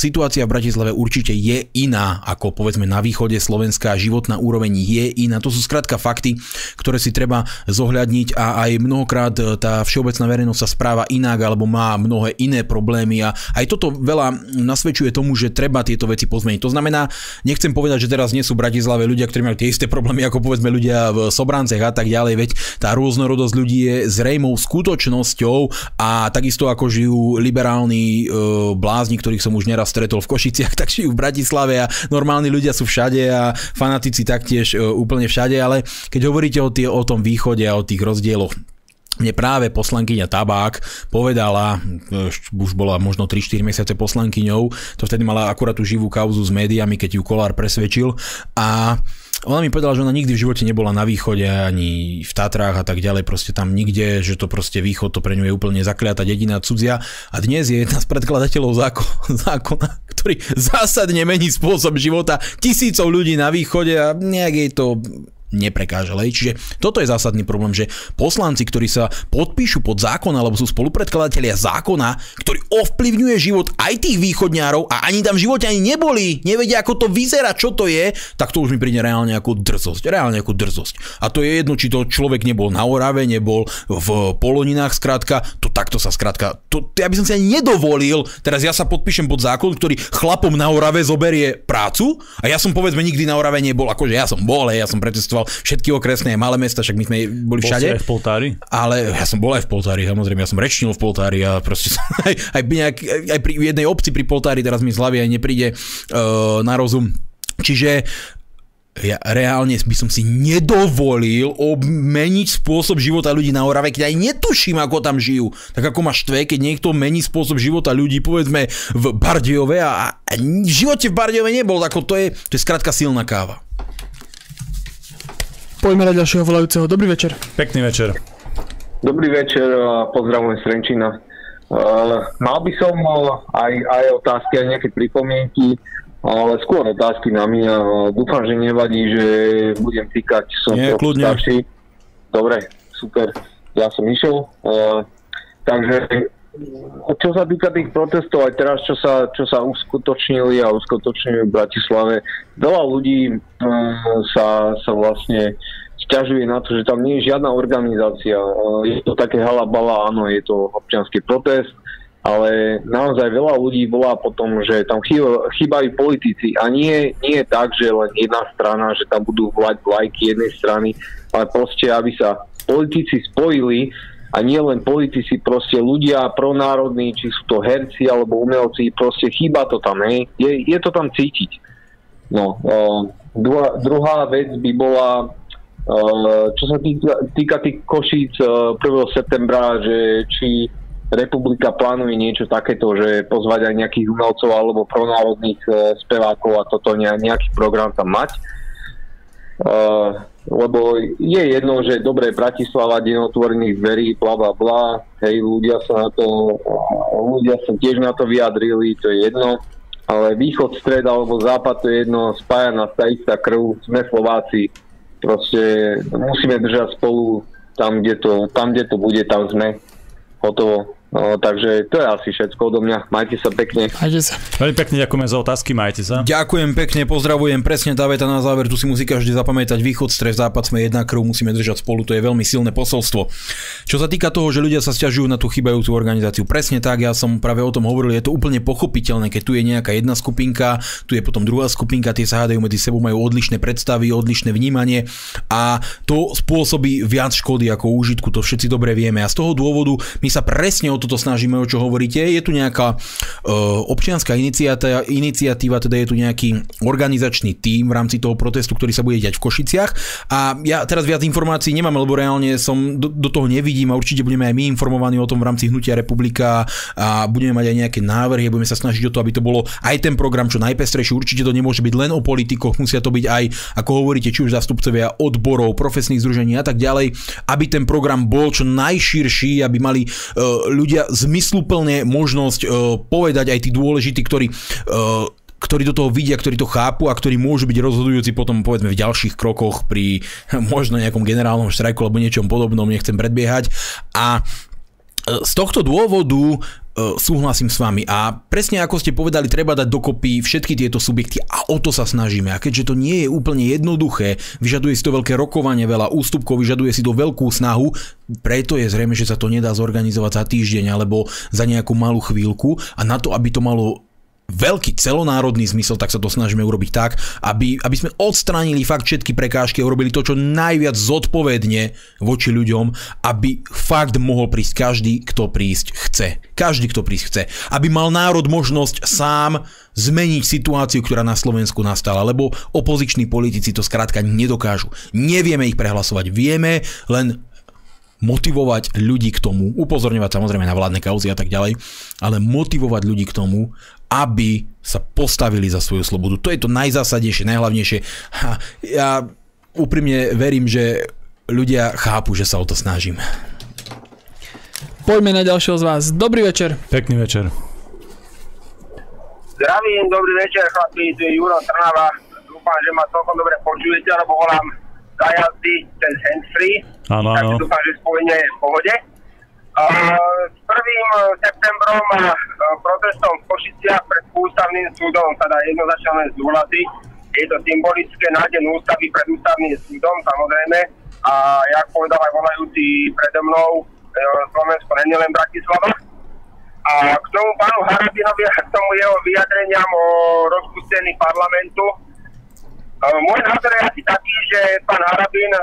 situácia v Bratislave určite je iná ako povedzme na východe Slovenska, životná úroveň je iná. To sú skrátka fakty, ktoré si treba zohľadniť a aj mnohokrát e, tá všeobecná verejnosť sa správa inak alebo má mnohé iné problémy a aj toto veľa nasvedčuje tomu, že treba tieto veci pozmeniť. To znamená, nechcem povedať, že teraz nie sú Bratislave ľudia, ktorí majú tie isté problémy ako povedzme ľudia v Sobrancech a tak ďalej, veď tá rôznorodosť ľudí je zrejmou skutočnosťou a takisto ako žijú liberálni e, blázni, ktorých som už neraz stretol v Košiciach, tak žijú v Bratislave a normálni ľudia sú všade a fanatici taktiež e, úplne všade, ale keď hovoríte o, tie, o tom východe a o tých rozdieloch, mne práve poslankyňa Tabák povedala, už bola možno 3-4 mesiace poslankyňou, to vtedy mala akurát tú živú kauzu s médiami, keď ju Kolár presvedčil a ona mi povedala, že ona nikdy v živote nebola na východe, ani v Tatrách a tak ďalej, proste tam nikde, že to proste východ, to pre ňu je úplne zakliata dedina cudzia. A dnes je jedna z predkladateľov zákona, zákona, ktorý zásadne mení spôsob života tisícov ľudí na východe a nejak jej to neprekážali. Čiže toto je zásadný problém, že poslanci, ktorí sa podpíšu pod zákon alebo sú spolupredkladatelia zákona, ktorý ovplyvňuje život aj tých východňárov a ani tam v živote ani neboli, nevedia ako to vyzerá, čo to je, tak to už mi príde reálne ako drzosť. Reálne ako drzosť. A to je jedno, či to človek nebol na Orave, nebol v Poloninách, skrátka, to takto sa skrátka, to to, ja by som si ani nedovolil, teraz ja sa podpíšem pod zákon, ktorý chlapom na Orave zoberie prácu a ja som povedzme nikdy na Orave nebol, akože ja som bol, ja som pretestoval všetky okresné malé mesta, však my sme boli všade. Aj v Poltári? Ale ja som bol aj v Poltári, samozrejme, ja som rečnil v Poltári a proste som aj, aj, nejak, aj pri jednej obci pri Poltári, teraz mi z hlavy aj nepríde uh, na rozum. Čiže ja reálne by som si nedovolil obmeniť spôsob života ľudí na Orave, keď aj netuším, ako tam žijú. Tak ako ma štve, keď niekto mení spôsob života ľudí, povedzme v Bardiove a, a v živote v Bardiove nebol, ako to je, to je skrátka silná káva. Poďme na ďalšieho volajúceho. Dobrý večer. Pekný večer. Dobrý večer a pozdravujem Srenčina. Uh, mal by som uh, aj, aj otázky, aj nejaké pripomienky ale skôr otázky na mňa. Dúfam, že nevadí, že budem týkať, som Nie, kľudne. starší. Dobre, super. Ja som išiel. Uh, takže čo sa týka tých protestov, aj teraz, čo sa, čo sa uskutočnili a uskutočnili v Bratislave, veľa ľudí uh, sa, sa vlastne sťažuje na to, že tam nie je žiadna organizácia. Uh, je to také halabala, áno, je to občianský protest, ale naozaj veľa ľudí volá potom, že tam chýbajú politici a nie, nie je tak, že len jedna strana, že tam budú vlať vlajky jednej strany, ale proste, aby sa politici spojili a nie len politici, proste ľudia pronárodní, či sú to herci alebo umelci, proste chýba to tam, hej. Je, je to tam cítiť. No, uh, druhá, druhá vec by bola, uh, čo sa týka, týka tých košíc uh, 1. septembra, že či republika plánuje niečo takéto, že pozvať aj nejakých umelcov alebo pronárodných e, spevákov a toto ne, nejaký program tam mať. Uh, lebo je jedno, že dobre, Bratislava, deň otvorených dverí, bla bla bla, hej, ľudia sa na to, ľudia sa tiež na to vyjadrili, to je jedno, ale východ, stred alebo západ, to je jedno, spája nás tá istá krv, sme Slováci, proste musíme držať spolu tam, kde to, tam, kde to bude, tam sme, hotovo. No, takže to je asi všetko odo mňa. Majte sa pekne. Majte sa. Veľmi pekne ďakujeme za otázky, majte sa. Ďakujem pekne, pozdravujem. Presne tá veta na záver, tu si musí každý zapamätať. Východ, stres, západ sme jedna krv, musíme držať spolu, to je veľmi silné posolstvo. Čo sa týka toho, že ľudia sa stiažujú na tú chybajúcu organizáciu, presne tak, ja som práve o tom hovoril, je to úplne pochopiteľné, keď tu je nejaká jedna skupinka, tu je potom druhá skupinka, tie sa hádajú medzi sebou, majú odlišné predstavy, odlišné vnímanie a to spôsobí viac škody ako úžitku, to všetci dobre vieme. A z toho dôvodu my sa presne o toto snažíme, o čo hovoríte. Je tu nejaká uh, občianská iniciatíva, teda je tu nejaký organizačný tím v rámci toho protestu, ktorý sa bude diať v Košiciach. A ja teraz viac informácií nemám, lebo reálne som do, do toho nevidím a určite budeme aj my informovaní o tom v rámci Hnutia republika a budeme mať aj nejaké návrhy budeme sa snažiť o to, aby to bolo aj ten program čo najpestrejší. Určite to nemôže byť len o politikoch, musia to byť aj, ako hovoríte, či už zastupcovia odborov, profesných združení a tak ďalej, aby ten program bol čo najširší, aby mali uh, ľudia zmysluplne možnosť uh, povedať aj tí dôležití, ktorí uh, ktorí do toho vidia, ktorí to chápu a ktorí môžu byť rozhodujúci potom povedzme v ďalších krokoch pri možno nejakom generálnom štrajku alebo niečom podobnom, nechcem predbiehať. A z tohto dôvodu E, súhlasím s vami. A presne ako ste povedali, treba dať dokopy všetky tieto subjekty a o to sa snažíme. A keďže to nie je úplne jednoduché, vyžaduje si to veľké rokovanie, veľa ústupkov, vyžaduje si to veľkú snahu, preto je zrejme, že sa to nedá zorganizovať za týždeň alebo za nejakú malú chvíľku a na to, aby to malo veľký celonárodný zmysel, tak sa to snažíme urobiť tak, aby, aby sme odstránili fakt všetky prekážky a urobili to, čo najviac zodpovedne voči ľuďom, aby fakt mohol prísť každý, kto prísť chce. Každý, kto prísť chce. Aby mal národ možnosť sám zmeniť situáciu, ktorá na Slovensku nastala, lebo opoziční politici to skrátka nedokážu. Nevieme ich prehlasovať, vieme len motivovať ľudí k tomu, upozorňovať samozrejme na vládne kauzy a tak ďalej, ale motivovať ľudí k tomu, aby sa postavili za svoju slobodu. To je to najzásadnejšie, najhlavnejšie. Ha, ja úprimne verím, že ľudia chápu, že sa o to snažím. Poďme na ďalšieho z vás. Dobrý večer. Pekný večer. Zdravím, dobrý večer chlapi, tu je Juro Trnava. Dúfam, že ma celkom dobre počujete, alebo volám za jazdy ten handsfree. Áno, áno. Takže dúfam, že spojenie je v pohode. S 1. septembrom a protestom v Košiciach pred ústavným súdom jednoznačne len súhlasiť. Je to symbolické na deň ústavy pred ústavným súdom, samozrejme. A jak povedal aj volajúci predo mnou, Slovensko nie len Bratislava. A k tomu pánu Harabinovi a k tomu jeho vyjadreniam o rozpustení parlamentu. Môj názor je asi taký, že pán Harabin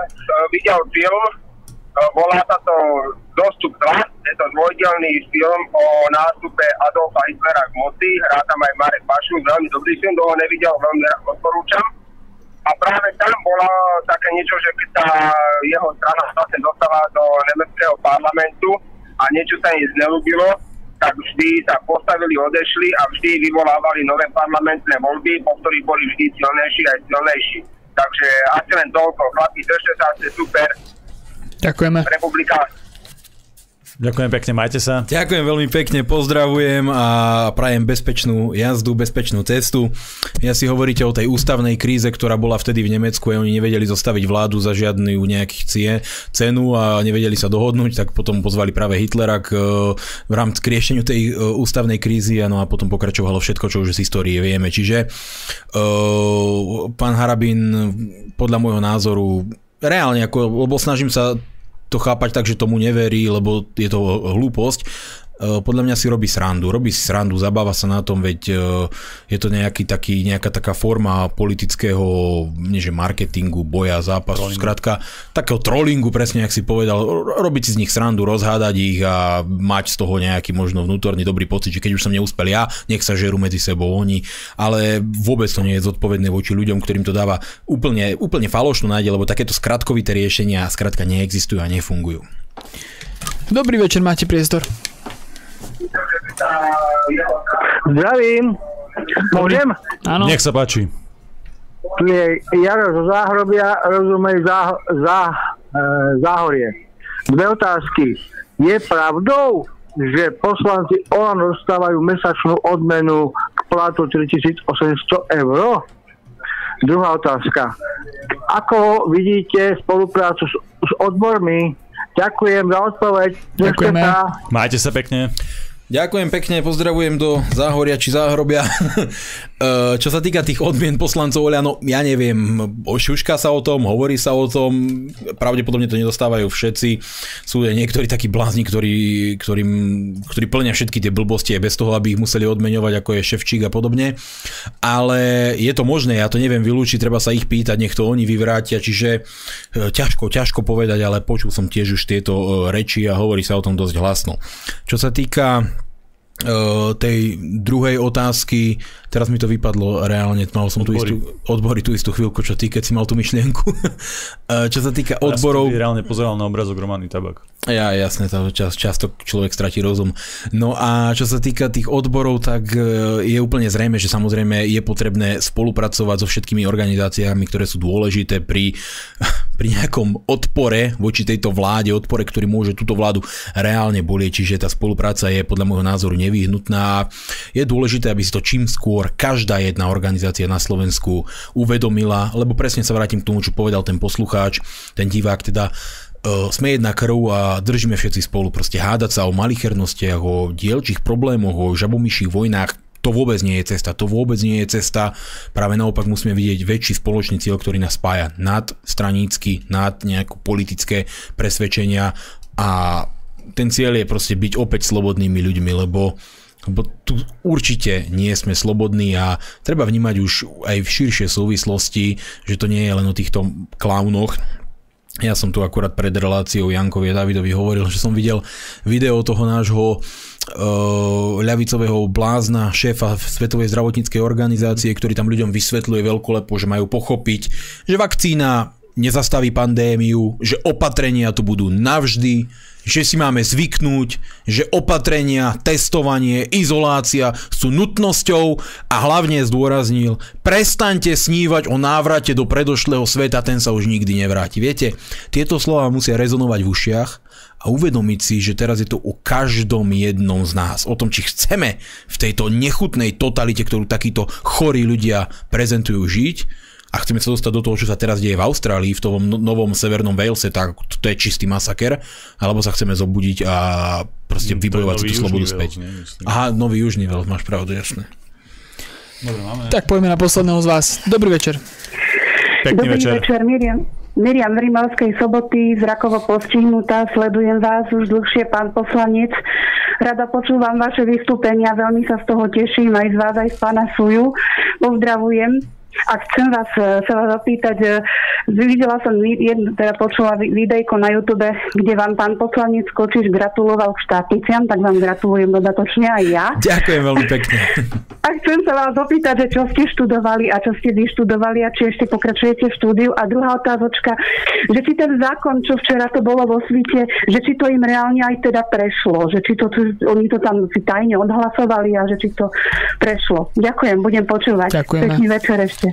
videl film, volá sa to Dostup 2, je to dvojdelný film o nástupe Adolfa Hitlera k moci, hrá tam aj Marek Pašu, veľmi dobrý film, kto ho nevidel, veľmi odporúčam. A práve tam bolo také niečo, že keď sa jeho strana vlastne dostala do nemeckého parlamentu a niečo sa im znelúbilo, tak vždy sa postavili, odešli a vždy vyvolávali nové parlamentné voľby, po ktorých boli vždy silnejší aj silnejší. Takže asi len toľko. Chlapi, držte sa, ste super. Ďakujeme. Republika Ďakujem pekne, majte sa. Ďakujem veľmi pekne, pozdravujem a prajem bezpečnú jazdu, bezpečnú cestu. Ja si hovoríte o tej ústavnej kríze, ktorá bola vtedy v Nemecku a oni nevedeli zostaviť vládu za žiadnu nejakých cie, cenu a nevedeli sa dohodnúť, tak potom pozvali práve Hitlera k, v rámci k riešeniu tej e, ústavnej krízy a no a potom pokračovalo všetko, čo už z histórie vieme. Čiže uh, pán Harabin podľa môjho názoru reálne, ako, lebo snažím sa to chápať tak, že tomu neverí, lebo je to hlúposť. E, podľa mňa si robí srandu. Robí si srandu, zabáva sa na tom, veď e, je to nejaký taký, nejaká taká forma politického, nie že marketingu, boja, zápasu, trollingu. skrátka takého trollingu, presne jak si povedal, robiť si z nich srandu, rozhádať ich a mať z toho nejaký možno vnútorný dobrý pocit, že keď už som neúspel ja, nech sa žerú medzi sebou oni, ale vôbec to nie je zodpovedné voči ľuďom, ktorým to dáva úplne, úplne falošnú nádej, lebo takéto skratkovité riešenia skrátka neexistujú a nefungujú. Dobrý večer, máte priestor. Zdravím. Môžem? Áno. Nech sa páči. Tu je Jaro zo Záhrobia, rozumej zá, zá, e, Záhorie. Dve otázky. Je pravdou, že poslanci OLAN dostávajú mesačnú odmenu k platu 3800 eur? Druhá otázka. Ako vidíte spoluprácu s, s odbormi? Ďakujem za odpoveď. Ďakujeme. Majte sa pekne. Ďakujem pekne, pozdravujem do Záhoria či Záhrobia. E, čo sa týka tých odmien poslancov Oľano, ja neviem, šuška sa o tom, hovorí sa o tom, pravdepodobne to nedostávajú všetci. Sú aj niektorí takí blázni, ktorí, ktorým, ktorí plnia všetky tie blbosti aj bez toho, aby ich museli odmeňovať, ako je Ševčík a podobne. Ale je to možné, ja to neviem vylúčiť, treba sa ich pýtať, nech to oni vyvrátia, čiže e, ťažko, ťažko povedať, ale počul som tiež už tieto e, reči a hovorí sa o tom dosť hlasno. Čo sa týka tej druhej otázky, teraz mi to vypadlo reálne, mal som odbory. tú istú, odbory tú istú chvíľku, čo ty, keď si mal tú myšlienku. čo sa týka odborov... Ja reálne pozeral na obrazok Romany Tabak. Ja, jasné, to čas, často človek stratí rozum. No a čo sa týka tých odborov, tak e, je úplne zrejme, že samozrejme je potrebné spolupracovať so všetkými organizáciami, ktoré sú dôležité pri, pri nejakom odpore voči tejto vláde, odpore, ktorý môže túto vládu reálne bolieť, čiže tá spolupráca je podľa môjho názoru nevyhnutná. Je dôležité, aby si to čím skôr každá jedna organizácia na Slovensku uvedomila, lebo presne sa vrátim k tomu, čo povedal ten poslucháč, ten divák, teda uh, sme jedna krv a držíme všetci spolu. Proste hádať sa o malichernostiach, o dielčích problémoch, o žabomyších vojnách, to vôbec nie je cesta, to vôbec nie je cesta. Práve naopak musíme vidieť väčší spoločný cieľ, ktorý nás spája. Nad stranícky, nad nejaké politické presvedčenia. A ten cieľ je proste byť opäť slobodnými ľuďmi, lebo lebo tu určite nie sme slobodní a treba vnímať už aj v širšej súvislosti, že to nie je len o týchto klaunoch, ja som tu akurát pred reláciou Jankovi Davidovi hovoril, že som videl video toho nášho uh, ľavicového blázna, šéfa Svetovej zdravotníckej organizácie, ktorý tam ľuďom vysvetľuje veľkolepo, že majú pochopiť, že vakcína nezastaví pandémiu, že opatrenia tu budú navždy, že si máme zvyknúť, že opatrenia, testovanie, izolácia sú nutnosťou a hlavne zdôraznil, prestaňte snívať o návrate do predošlého sveta, ten sa už nikdy nevráti. Viete, tieto slova musia rezonovať v ušiach a uvedomiť si, že teraz je to o každom jednom z nás. O tom, či chceme v tejto nechutnej totalite, ktorú takíto chorí ľudia prezentujú žiť, a chceme sa dostať do toho, čo sa teraz deje v Austrálii, v tom no- novom severnom Walese, tak to je čistý masaker, alebo sa chceme zobudiť a proste vybojovať si tú slobodu späť. Aha, nový južný Wales, máš pravdu, jasné. Dobre, máme. Tak poďme na posledného z vás. Dobrý večer. Pekný Dobrý večer. večer, Miriam. Miriam z Rimavskej soboty, zrakovo postihnutá, sledujem vás už dlhšie, pán poslanec. Rada počúvam vaše vystúpenia, veľmi sa z toho teším, aj z vás, aj z pána Suju. Pozdravujem. A chcem vás, sa vás opýtať, e, videla som teda počula videjko na YouTube, kde vám pán poslanec Kočiš gratuloval k štátniciam, tak vám gratulujem dodatočne aj ja. Ďakujem veľmi pekne. A chcem sa vás opýtať, že čo ste študovali a čo ste vyštudovali a či ešte pokračujete v štúdiu. A druhá otázočka, že či ten zákon, čo včera to bolo vo svite, že či to im reálne aj teda prešlo, že či to, oni to tam si tajne odhlasovali a že či to prešlo. Ďakujem, budem počúvať. Ďakujeme. Pekný večer ešte.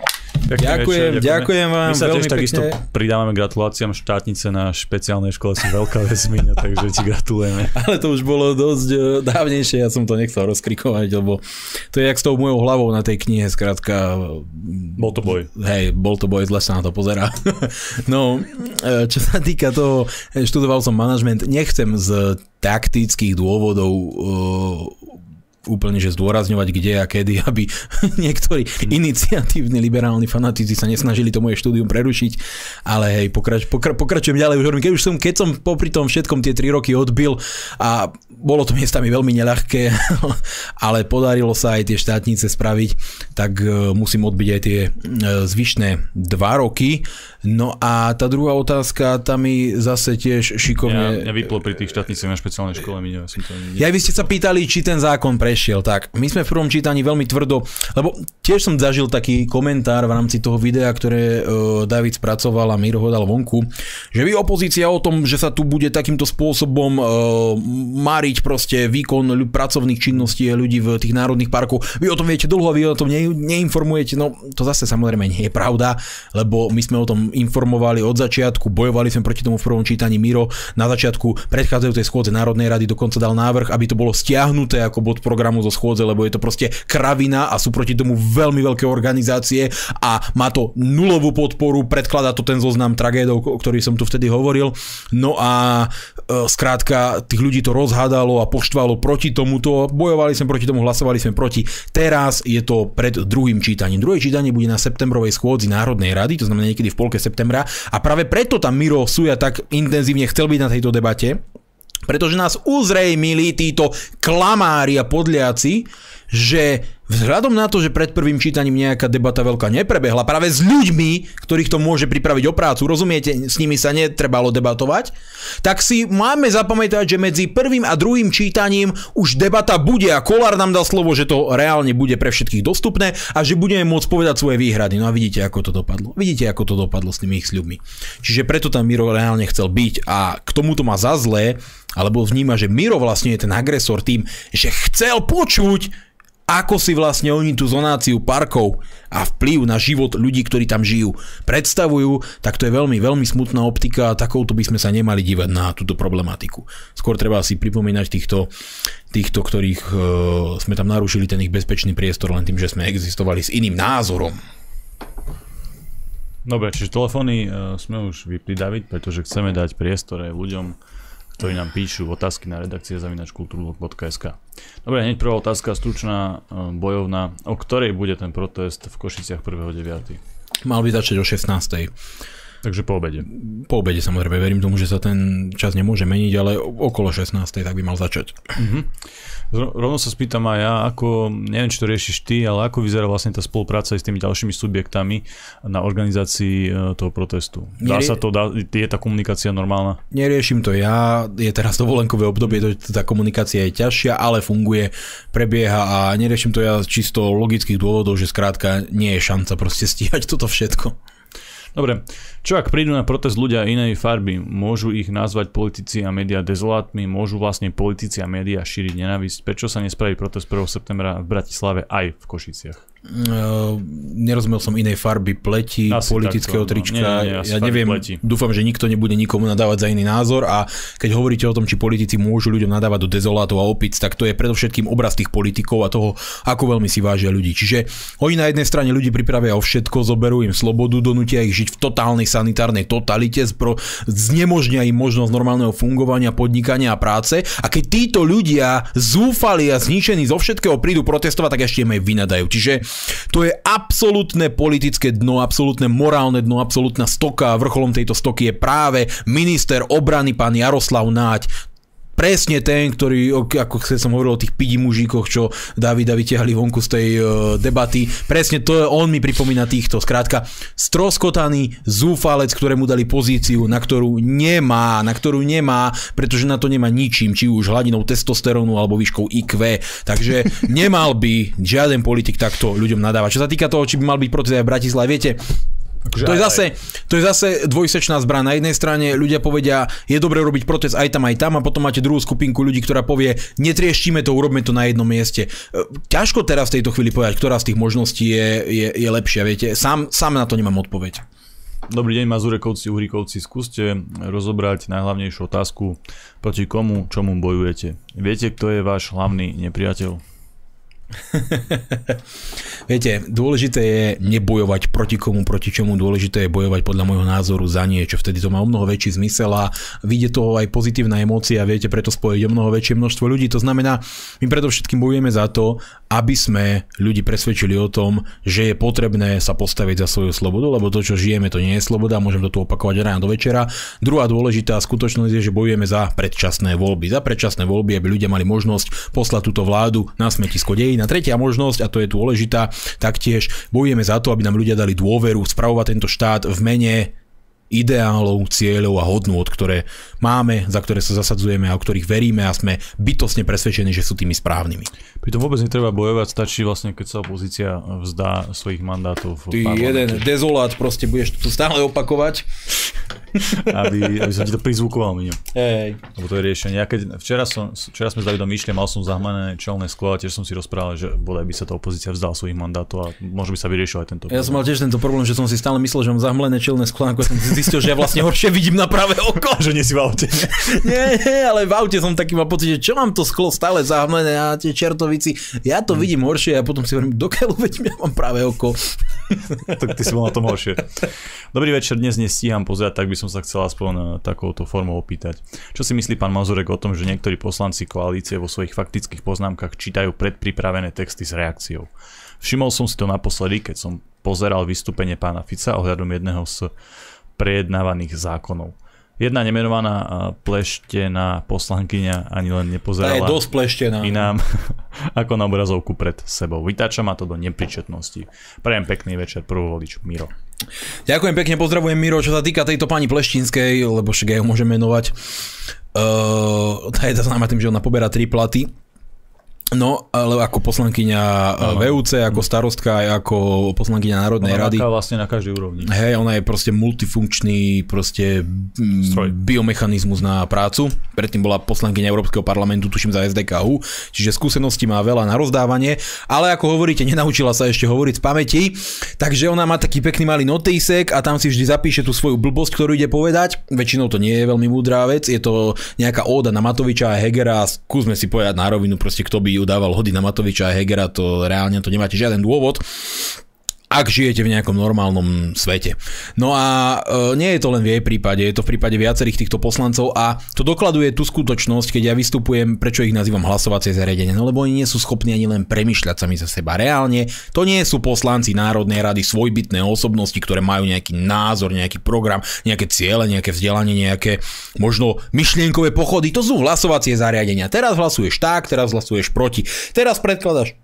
Pekný Ďakujem, večer, ďakujem vám My sa veľmi tiež takisto pekne. pridávame gratuláciám štátnice na špeciálnej škole si veľká vesmíňa, takže ti gratulujeme. Ale to už bolo dosť eh, dávnejšie, ja som to nechcel rozkrikovať, lebo to je jak s tou mojou hlavou na tej knihe, skrátka... Bol to boj. Hej, bol to boj, zle sa na to pozerá. no, eh, čo sa týka toho, študoval som manažment, nechcem z taktických dôvodov uh, úplne, že zdôrazňovať kde a kedy, aby niektorí iniciatívni liberálni fanatici sa nesnažili to moje štúdium prerušiť, ale hej, pokrač, pokra, pokračujem ďalej, už hovorím, keď už som, keď som popri tom všetkom tie 3 roky odbil a bolo to miestami veľmi neľahké, ale podarilo sa aj tie štátnice spraviť, tak e, musím odbiť aj tie e, zvyšné 2 roky. No a tá druhá otázka, tam mi zase tiež Ja, šikovne... mňa vyplo pri tých štátnicích na špeciálnej škole, ja som to Ja vy ste sa pýtali, či ten zákon prešiel. Tak, my sme v prvom čítaní veľmi tvrdo, lebo tiež som zažil taký komentár v rámci toho videa, ktoré uh, David spracoval a Miro ho dal vonku, že vy opozícia o tom, že sa tu bude takýmto spôsobom uh, mariť proste výkon pracovných činností ľudí v tých národných parkoch. Vy o tom viete dlho a vy o tom ne, neinformujete. No to zase samozrejme nie je pravda, lebo my sme o tom informovali od začiatku, bojovali sme proti tomu v prvom čítaní Miro. Na začiatku predchádzajúcej schôdze Národnej rady dokonca dal návrh, aby to bolo stiahnuté ako bod programu zo schôdze, lebo je to proste kravina a sú proti tomu veľmi veľké organizácie a má to nulovú podporu, predkladá to ten zoznam tragédov, o ktorý som tu vtedy hovoril. No a e, skrátka tých ľudí to rozhádalo a poštvalo proti tomuto, bojovali sme proti tomu, hlasovali sme proti. Teraz je to pred druhým čítaním. Druhé čítanie bude na septembrovej schôdzi Národnej rady, to znamená niekedy v polke septembra. A práve preto tam Miro Suja tak intenzívne chcel byť na tejto debate, pretože nás uzrejmili títo klamári a podliaci, že vzhľadom na to, že pred prvým čítaním nejaká debata veľká neprebehla, práve s ľuďmi, ktorých to môže pripraviť o prácu, rozumiete, s nimi sa netrebalo debatovať, tak si máme zapamätať, že medzi prvým a druhým čítaním už debata bude a Kolár nám dal slovo, že to reálne bude pre všetkých dostupné a že budeme môcť povedať svoje výhrady. No a vidíte, ako to dopadlo. Vidíte, ako to dopadlo s tými ich sľubmi. Čiže preto tam Miro reálne chcel byť a k tomuto má za zlé, alebo vníma, že Miro vlastne je ten agresor tým, že chcel počuť, ako si vlastne oni tú zonáciu parkov a vplyv na život ľudí, ktorí tam žijú, predstavujú, tak to je veľmi, veľmi smutná optika a takouto by sme sa nemali dívať na túto problematiku. Skôr treba si pripomínať týchto, týchto ktorých uh, sme tam narušili ten ich bezpečný priestor len tým, že sme existovali s iným názorom. Dobre, čiže telefóny uh, sme už vypli, David, pretože chceme dať priestor aj ľuďom, ktorí nám píšu otázky na redakcie zavinačkultúrblog.sk. Dobre, hneď prvá otázka, stručná, uh, bojovná. O ktorej bude ten protest v Košiciach 1.9.? Mal by začať o 16. Takže po obede. Po obede samozrejme, verím tomu, že sa ten čas nemôže meniť, ale okolo 16. tak by mal začať. Zro- Rovno sa spýtam aj ja, ako, neviem, či to riešiš ty, ale ako vyzerá vlastne tá spolupráca aj s tými ďalšími subjektami na organizácii e, toho protestu? Dá Nerie- sa to, dá, je tá komunikácia normálna? Neriešim to ja, je teraz dovolenkové obdobie, to, tá komunikácia je ťažšia, ale funguje, prebieha a neriešim to ja z čisto logických dôvodov, že skrátka nie je šanca proste stíhať toto všetko. Dobre, čo ak prídu na protest ľudia inej farby? Môžu ich nazvať politici a médiá dezolátmi? Môžu vlastne politici a médiá šíriť nenávisť? Prečo sa nespraví protest 1. septembra v Bratislave aj v Košiciach? Uh, nerozumel som inej farby pleti, Asi politického takto, no. trička. Nie, nie, nie, ja neviem, pleti. dúfam, že nikto nebude nikomu nadávať za iný názor a keď hovoríte o tom, či politici môžu ľuďom nadávať do dezolátov a opic, tak to je predovšetkým obraz tých politikov a toho, ako veľmi si vážia ľudí. Čiže oni na jednej strane ľudí pripravia o všetko, zoberú im slobodu, donútia ich žiť v totálnej sanitárnej totalite, zpro, znemožnia im možnosť normálneho fungovania, podnikania a práce a keď títo ľudia zúfali a zničení zo všetkého prídu protestovať, tak ešte im aj vynadajú. Čiže to je absolútne politické dno, absolútne morálne dno, absolútna stoka a vrcholom tejto stoky je práve minister obrany pán Jaroslav Náď. Presne ten, ktorý, ako som hovoril o tých pidi mužíkoch, čo Davida vytiahli vonku z tej uh, debaty, presne to je, on mi pripomína týchto. Skrátka, stroskotaný zúfalec, ktorému dali pozíciu, na ktorú nemá, na ktorú nemá, pretože na to nemá ničím, či už hladinou testosterónu alebo výškou IQ. Takže nemal by žiaden politik takto ľuďom nadávať. Čo sa týka toho, či by mal byť v Bratislave, viete, Akože to je, zase, to je zase dvojsečná zbraň. Na jednej strane ľudia povedia, je dobre robiť protest aj tam, aj tam a potom máte druhú skupinku ľudí, ktorá povie, netrieštime to, urobme to na jednom mieste. E, Ťažko teraz v tejto chvíli povedať, ktorá z tých možností je, je, je lepšia, viete. Sám, sám na to nemám odpoveď. Dobrý deň, Mazurekovci, Uhrikovci. Skúste rozobrať najhlavnejšiu otázku, proti komu, čomu bojujete. Viete, kto je váš hlavný nepriateľ? Viete, dôležité je nebojovať proti komu, proti čomu, dôležité je bojovať podľa môjho názoru za niečo. Vtedy to má o mnoho väčší zmysel a vyjde toho aj pozitívna emócia, viete preto spojiť o mnoho väčšie množstvo ľudí. To znamená, my predovšetkým bojujeme za to, aby sme ľudí presvedčili o tom, že je potrebné sa postaviť za svoju slobodu, lebo to, čo žijeme, to nie je sloboda, môžem to tu opakovať od rána do večera. Druhá dôležitá skutočnosť je, že bojujeme za predčasné voľby. Za predčasné voľby, aby ľudia mali možnosť poslať túto vládu na smetisko dejín. A tretia možnosť, a to je dôležitá, taktiež bojujeme za to, aby nám ľudia dali dôveru spravovať tento štát v mene ideálov, cieľov a hodnôt, ktoré máme, za ktoré sa zasadzujeme a o ktorých veríme a sme bytostne presvedčení, že sú tými správnymi. Pritom vôbec netreba bojovať, stačí vlastne, keď sa opozícia vzdá svojich mandátov Ty jeden parlamente, dezolát, proste budeš to tu stále opakovať. aby, aby som ti to prizvukoval, Miňo. Hej. Lebo to je riešenie. Ja keď, včera, som, včera sme s Davidom išli, mal som zahmané čelné sklo a tiež som si rozprával, že bodaj by sa tá opozícia vzdala svojich mandátov a možno by sa vyriešil aj tento Ja som mal tiež tento problém, že som si stále myslel, že mám zahmlené čelné sklo, ako som zistil, že ja vlastne horšie vidím na pravé oko. že nie si v aute. Nie, nie, ale v aute som taký mal pocit, že čo mám to sklo stále zahmlené a tie čertovici, ja to vidím horšie a potom si hovorím, dokiaľ veď ja mám pravé oko. tak ty si bol na tom horšie. Dobrý večer, dnes nestíham pozerať, tak by som sa chcel aspoň eh, takouto formou opýtať. Čo si myslí pán Mazurek o tom, že niektorí poslanci koalície vo svojich faktických poznámkach čítajú predpripravené texty s reakciou? Všimol som si to naposledy, keď som pozeral vystúpenie pána Fica ohľadom jedného z prejednávaných zákonov. Jedna nemenovaná pleštená poslankyňa ani len Tá je nepozerala dosť pleštená. inám ako na obrazovku pred sebou. Vytáča ma to do nepričetnosti. Prajem pekný večer, prvovolič Miro. Ďakujem pekne, pozdravujem Miro, čo sa týka tejto pani Pleštinskej, lebo však ja ju môžem menovať. Uh, tá je známa tým, že ona poberá tri platy. No, ale ako poslankyňa Áno. VUC, ako starostka, aj ako poslankyňa Národnej Ona rady. maká vlastne na každej úrovni. Hej, ona je proste multifunkčný proste Stroj. mm, biomechanizmus na prácu. Predtým bola poslankyňa Európskeho parlamentu, tuším za SDKU, čiže skúsenosti má veľa na rozdávanie, ale ako hovoríte, nenaučila sa ešte hovoriť z pamäti, takže ona má taký pekný malý notísek a tam si vždy zapíše tú svoju blbosť, ktorú ide povedať. Väčšinou to nie je veľmi múdrá vec, je to nejaká óda na Matoviča a Hegera skúsme si povedať na rovinu, proste kto by dával hody na Matoviča a Hegera, to reálne to nemáte žiaden dôvod ak žijete v nejakom normálnom svete. No a e, nie je to len v jej prípade, je to v prípade viacerých týchto poslancov a to dokladuje tú skutočnosť, keď ja vystupujem, prečo ich nazývam hlasovacie zariadenie, no lebo oni nie sú schopní ani len premyšľať sami za seba. Reálne to nie sú poslanci Národnej rady svojbytné osobnosti, ktoré majú nejaký názor, nejaký program, nejaké ciele, nejaké vzdelanie, nejaké možno myšlienkové pochody. To sú hlasovacie zariadenia. Teraz hlasuješ tak, teraz hlasuješ proti. Teraz predkladaš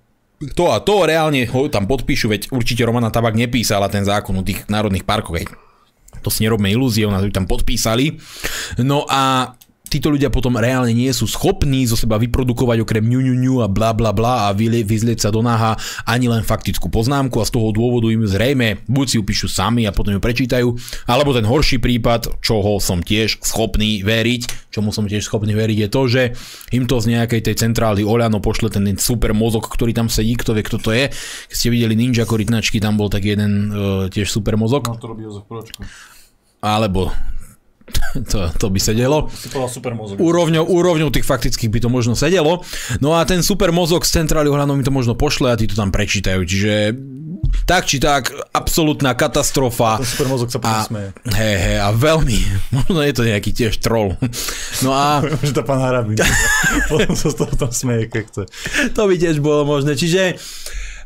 to a to reálne ho tam podpíšu, veď určite Romana Tabak nepísala ten zákon o tých národných parkoch. To si nerobme ilúzie, ona to tam podpísali. No a títo ľudia potom reálne nie sú schopní zo seba vyprodukovať okrem ňu, ňu, ňu a bla bla bla a vyzlieť sa do náha ani len faktickú poznámku a z toho dôvodu im zrejme buď si ju píšu sami a potom ju prečítajú, alebo ten horší prípad, čoho som tiež schopný veriť, čomu som tiež schopný veriť je to, že im to z nejakej tej centrály Oľano pošle ten super mozog, ktorý tam sedí, kto vie, kto to je. Keď ste videli Ninja korytnačky, tam bol taký jeden e, tiež super mozog. to robí Jozef Pročko. Alebo to, to by sedelo. Si povedal super mozog. Úrovňou, úrovňou tých faktických by to možno sedelo. No a ten super mozog z centrály Ohľadom mi to možno pošle a tí to tam prečítajú. Čiže tak či tak, absolútna katastrofa. Ten super mozog sa A, potom smeje. hej, hej, a veľmi, možno je to nejaký tiež troll. No a Že to pán Harabin. potom sa z toho tam smeje, keď chce. to by tiež bolo možné. Čiže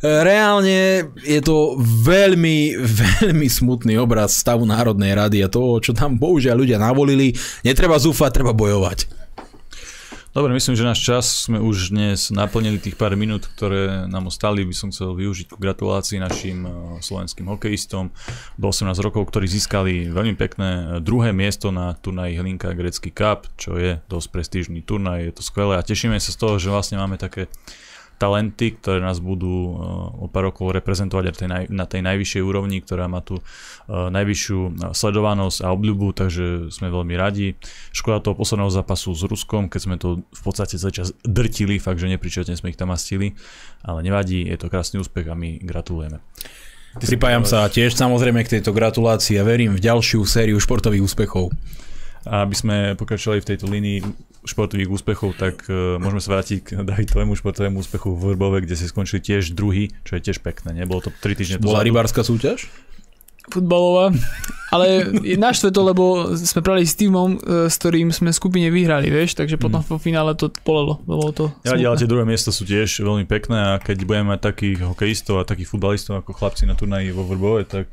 reálne je to veľmi, veľmi smutný obraz stavu Národnej rady a toho, čo tam bohužiaľ ľudia navolili. Netreba zúfať, treba bojovať. Dobre, myslím, že náš čas sme už dnes naplnili tých pár minút, ktoré nám ostali. By som chcel využiť ku gratulácii našim eh, slovenským hokejistom do 18 rokov, ktorí získali veľmi pekné eh, druhé miesto na turnaji Hlinka Grecký Cup, čo je dosť prestížny turnaj, je to skvelé a tešíme sa z toho, že vlastne máme také talenty, ktoré nás budú eh, o pár rokov reprezentovať na tej najvyššej úrovni, ktorá má tu eh, najvyššiu eh, sledovanosť a obľubu, takže sme veľmi radi. Škoda toho posledného zápasu s Ruskom, keď sme to v podstate začas drtili, fakt, že nepričetne sme ich tam mastili, ale nevadí, je to krásny úspech a my gratulujeme. Pripájam sa tiež samozrejme k tejto gratulácii a verím v ďalšiu sériu športových úspechov. A aby sme pokračovali v tejto línii športových úspechov, tak uh, môžeme sa vrátiť k Davidovému športovému úspechu v Vrbove, kde si skončili tiež druhý, čo je tiež pekné. Nebolo to 3 týždne Bola rybárska súťaž? futbalová, ale naštve to, lebo sme prali s týmom, e, s ktorým sme skupine vyhrali, vieš, takže potom mm. finále to polelo. Bolo to ja, ale tie druhé miesta sú tiež veľmi pekné a keď budeme mať takých hokejistov a takých futbalistov ako chlapci na turnaji vo Vrbove, tak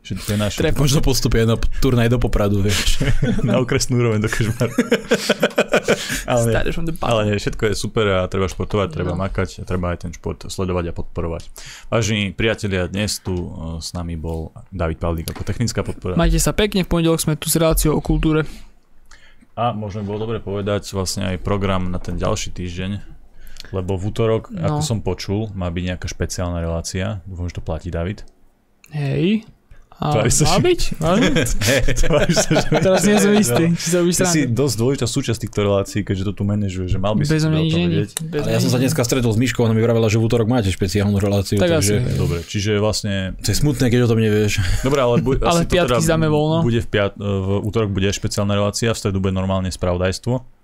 Všetko je naše. Trep. Možno postupia na turnaj do Popradu, vieš. na okresnú úroveň do Kežmaru. ale, nie, ale nie, všetko je super a treba športovať, treba no. makať a treba aj ten šport sledovať a podporovať. Vážení priatelia, dnes tu e, s nami bol David Pavlík ako technická podpora. Majte sa pekne, v pondelok sme tu s reláciou o kultúre. A možno bolo dobre povedať vlastne aj program na ten ďalší týždeň, lebo v útorok, no. ako som počul, má byť nejaká špeciálna relácia. Dúfam, že to platí, David. Hej. A, sa, má byť? Teraz nie som istý, či sa Ty si dosť dôležitá súčasť týchto relácií, keďže to tu manažuje, že mal by si to vedieť. Ale ja som sa dneska stretol s Myškou, ona mi vravela, že v útorok máte špeciálnu reláciu. Tak takže... Asi. Dobre, čiže vlastne... To je smutné, keď o tom nevieš. Dobre, ale, bu- ale piatky teda voľno. Bude v, piat- v útorok bude špeciálna relácia, v stredu bude normálne spravodajstvo.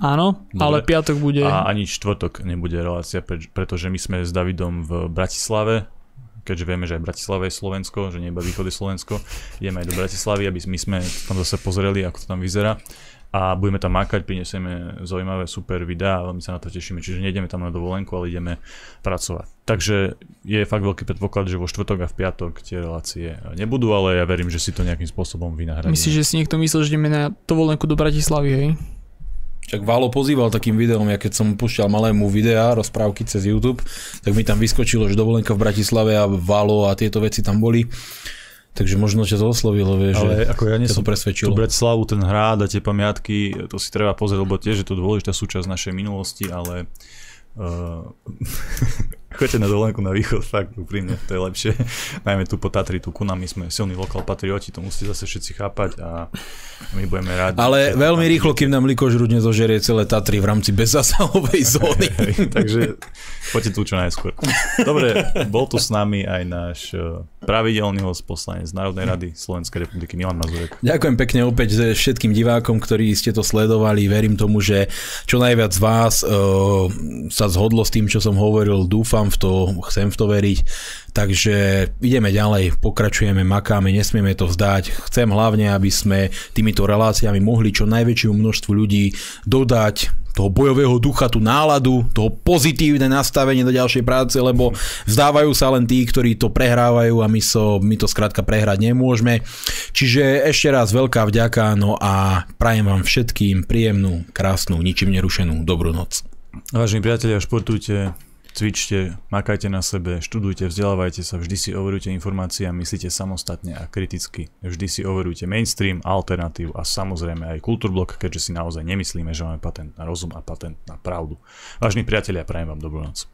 Áno, Dobre. ale piatok bude... A ani štvrtok nebude relácia, pretože my sme s Davidom v Bratislave keďže vieme, že aj Bratislava je Slovensko, že nie iba východ je Slovensko, ideme aj do Bratislavy, aby my sme tam zase pozreli, ako to tam vyzerá a budeme tam makať, prinesieme zaujímavé super videá a veľmi sa na to tešíme. Čiže nejdeme tam na dovolenku, ale ideme pracovať. Takže je fakt veľký predpoklad, že vo štvrtok a v piatok tie relácie nebudú, ale ja verím, že si to nejakým spôsobom vynahradíme. Myslíš, že si niekto myslel, že ideme na dovolenku do Bratislavy, hej? Čak Valo pozýval takým videom, ja keď som púšťal malému videa, rozprávky cez YouTube, tak mi tam vyskočilo, že dovolenka v Bratislave a Valo a tieto veci tam boli. Takže možno ťa to oslovilo, vieš, Ale že ako ja nie som to presvedčilo. tú Bratislavu, ten hrad a tie pamiatky, to si treba pozrieť, lebo tiež je to dôležitá súčasť našej minulosti, ale uh, Choďte na dovolenku na východ, fakt úprimne, to je lepšie. Najmä tu po Tatry, tu ku nám, my sme silní lokal patrioti, to musíte zase všetci chápať a my budeme rádi. Ale veľmi rýchlo, kým nám Likožrud nezožerie celé Tatry v rámci bezzasahovej zóny. Takže poďte tu čo najskôr. Dobre, bol tu s nami aj náš e, pravidelný host poslanec z Národnej rady Slovenskej republiky Milan Mazurek. Ďakujem pekne opäť všetkým divákom, ktorí ste to sledovali. Verím tomu, že čo najviac z vás uh, sa zhodlo s tým, čo som hovoril. Dúfam, dúfam v to, chcem v to veriť. Takže ideme ďalej, pokračujeme, makáme, nesmieme to vzdať. Chcem hlavne, aby sme týmito reláciami mohli čo najväčšiu množstvu ľudí dodať toho bojového ducha, tú náladu, toho pozitívne nastavenie do ďalšej práce, lebo vzdávajú sa len tí, ktorí to prehrávajú a my, so, my to skrátka prehrať nemôžeme. Čiže ešte raz veľká vďaka, no a prajem vám všetkým príjemnú, krásnu, ničím nerušenú dobrú noc. Vážení priatelia, športujte, Cvičte, makajte na sebe, študujte, vzdelávajte sa, vždy si overujte informácie a myslíte samostatne a kriticky. Vždy si overujte mainstream, alternatív a samozrejme aj kultúrblok, keďže si naozaj nemyslíme, že máme patent na rozum a patent na pravdu. Vážni priatelia, prajem vám dobrú noc.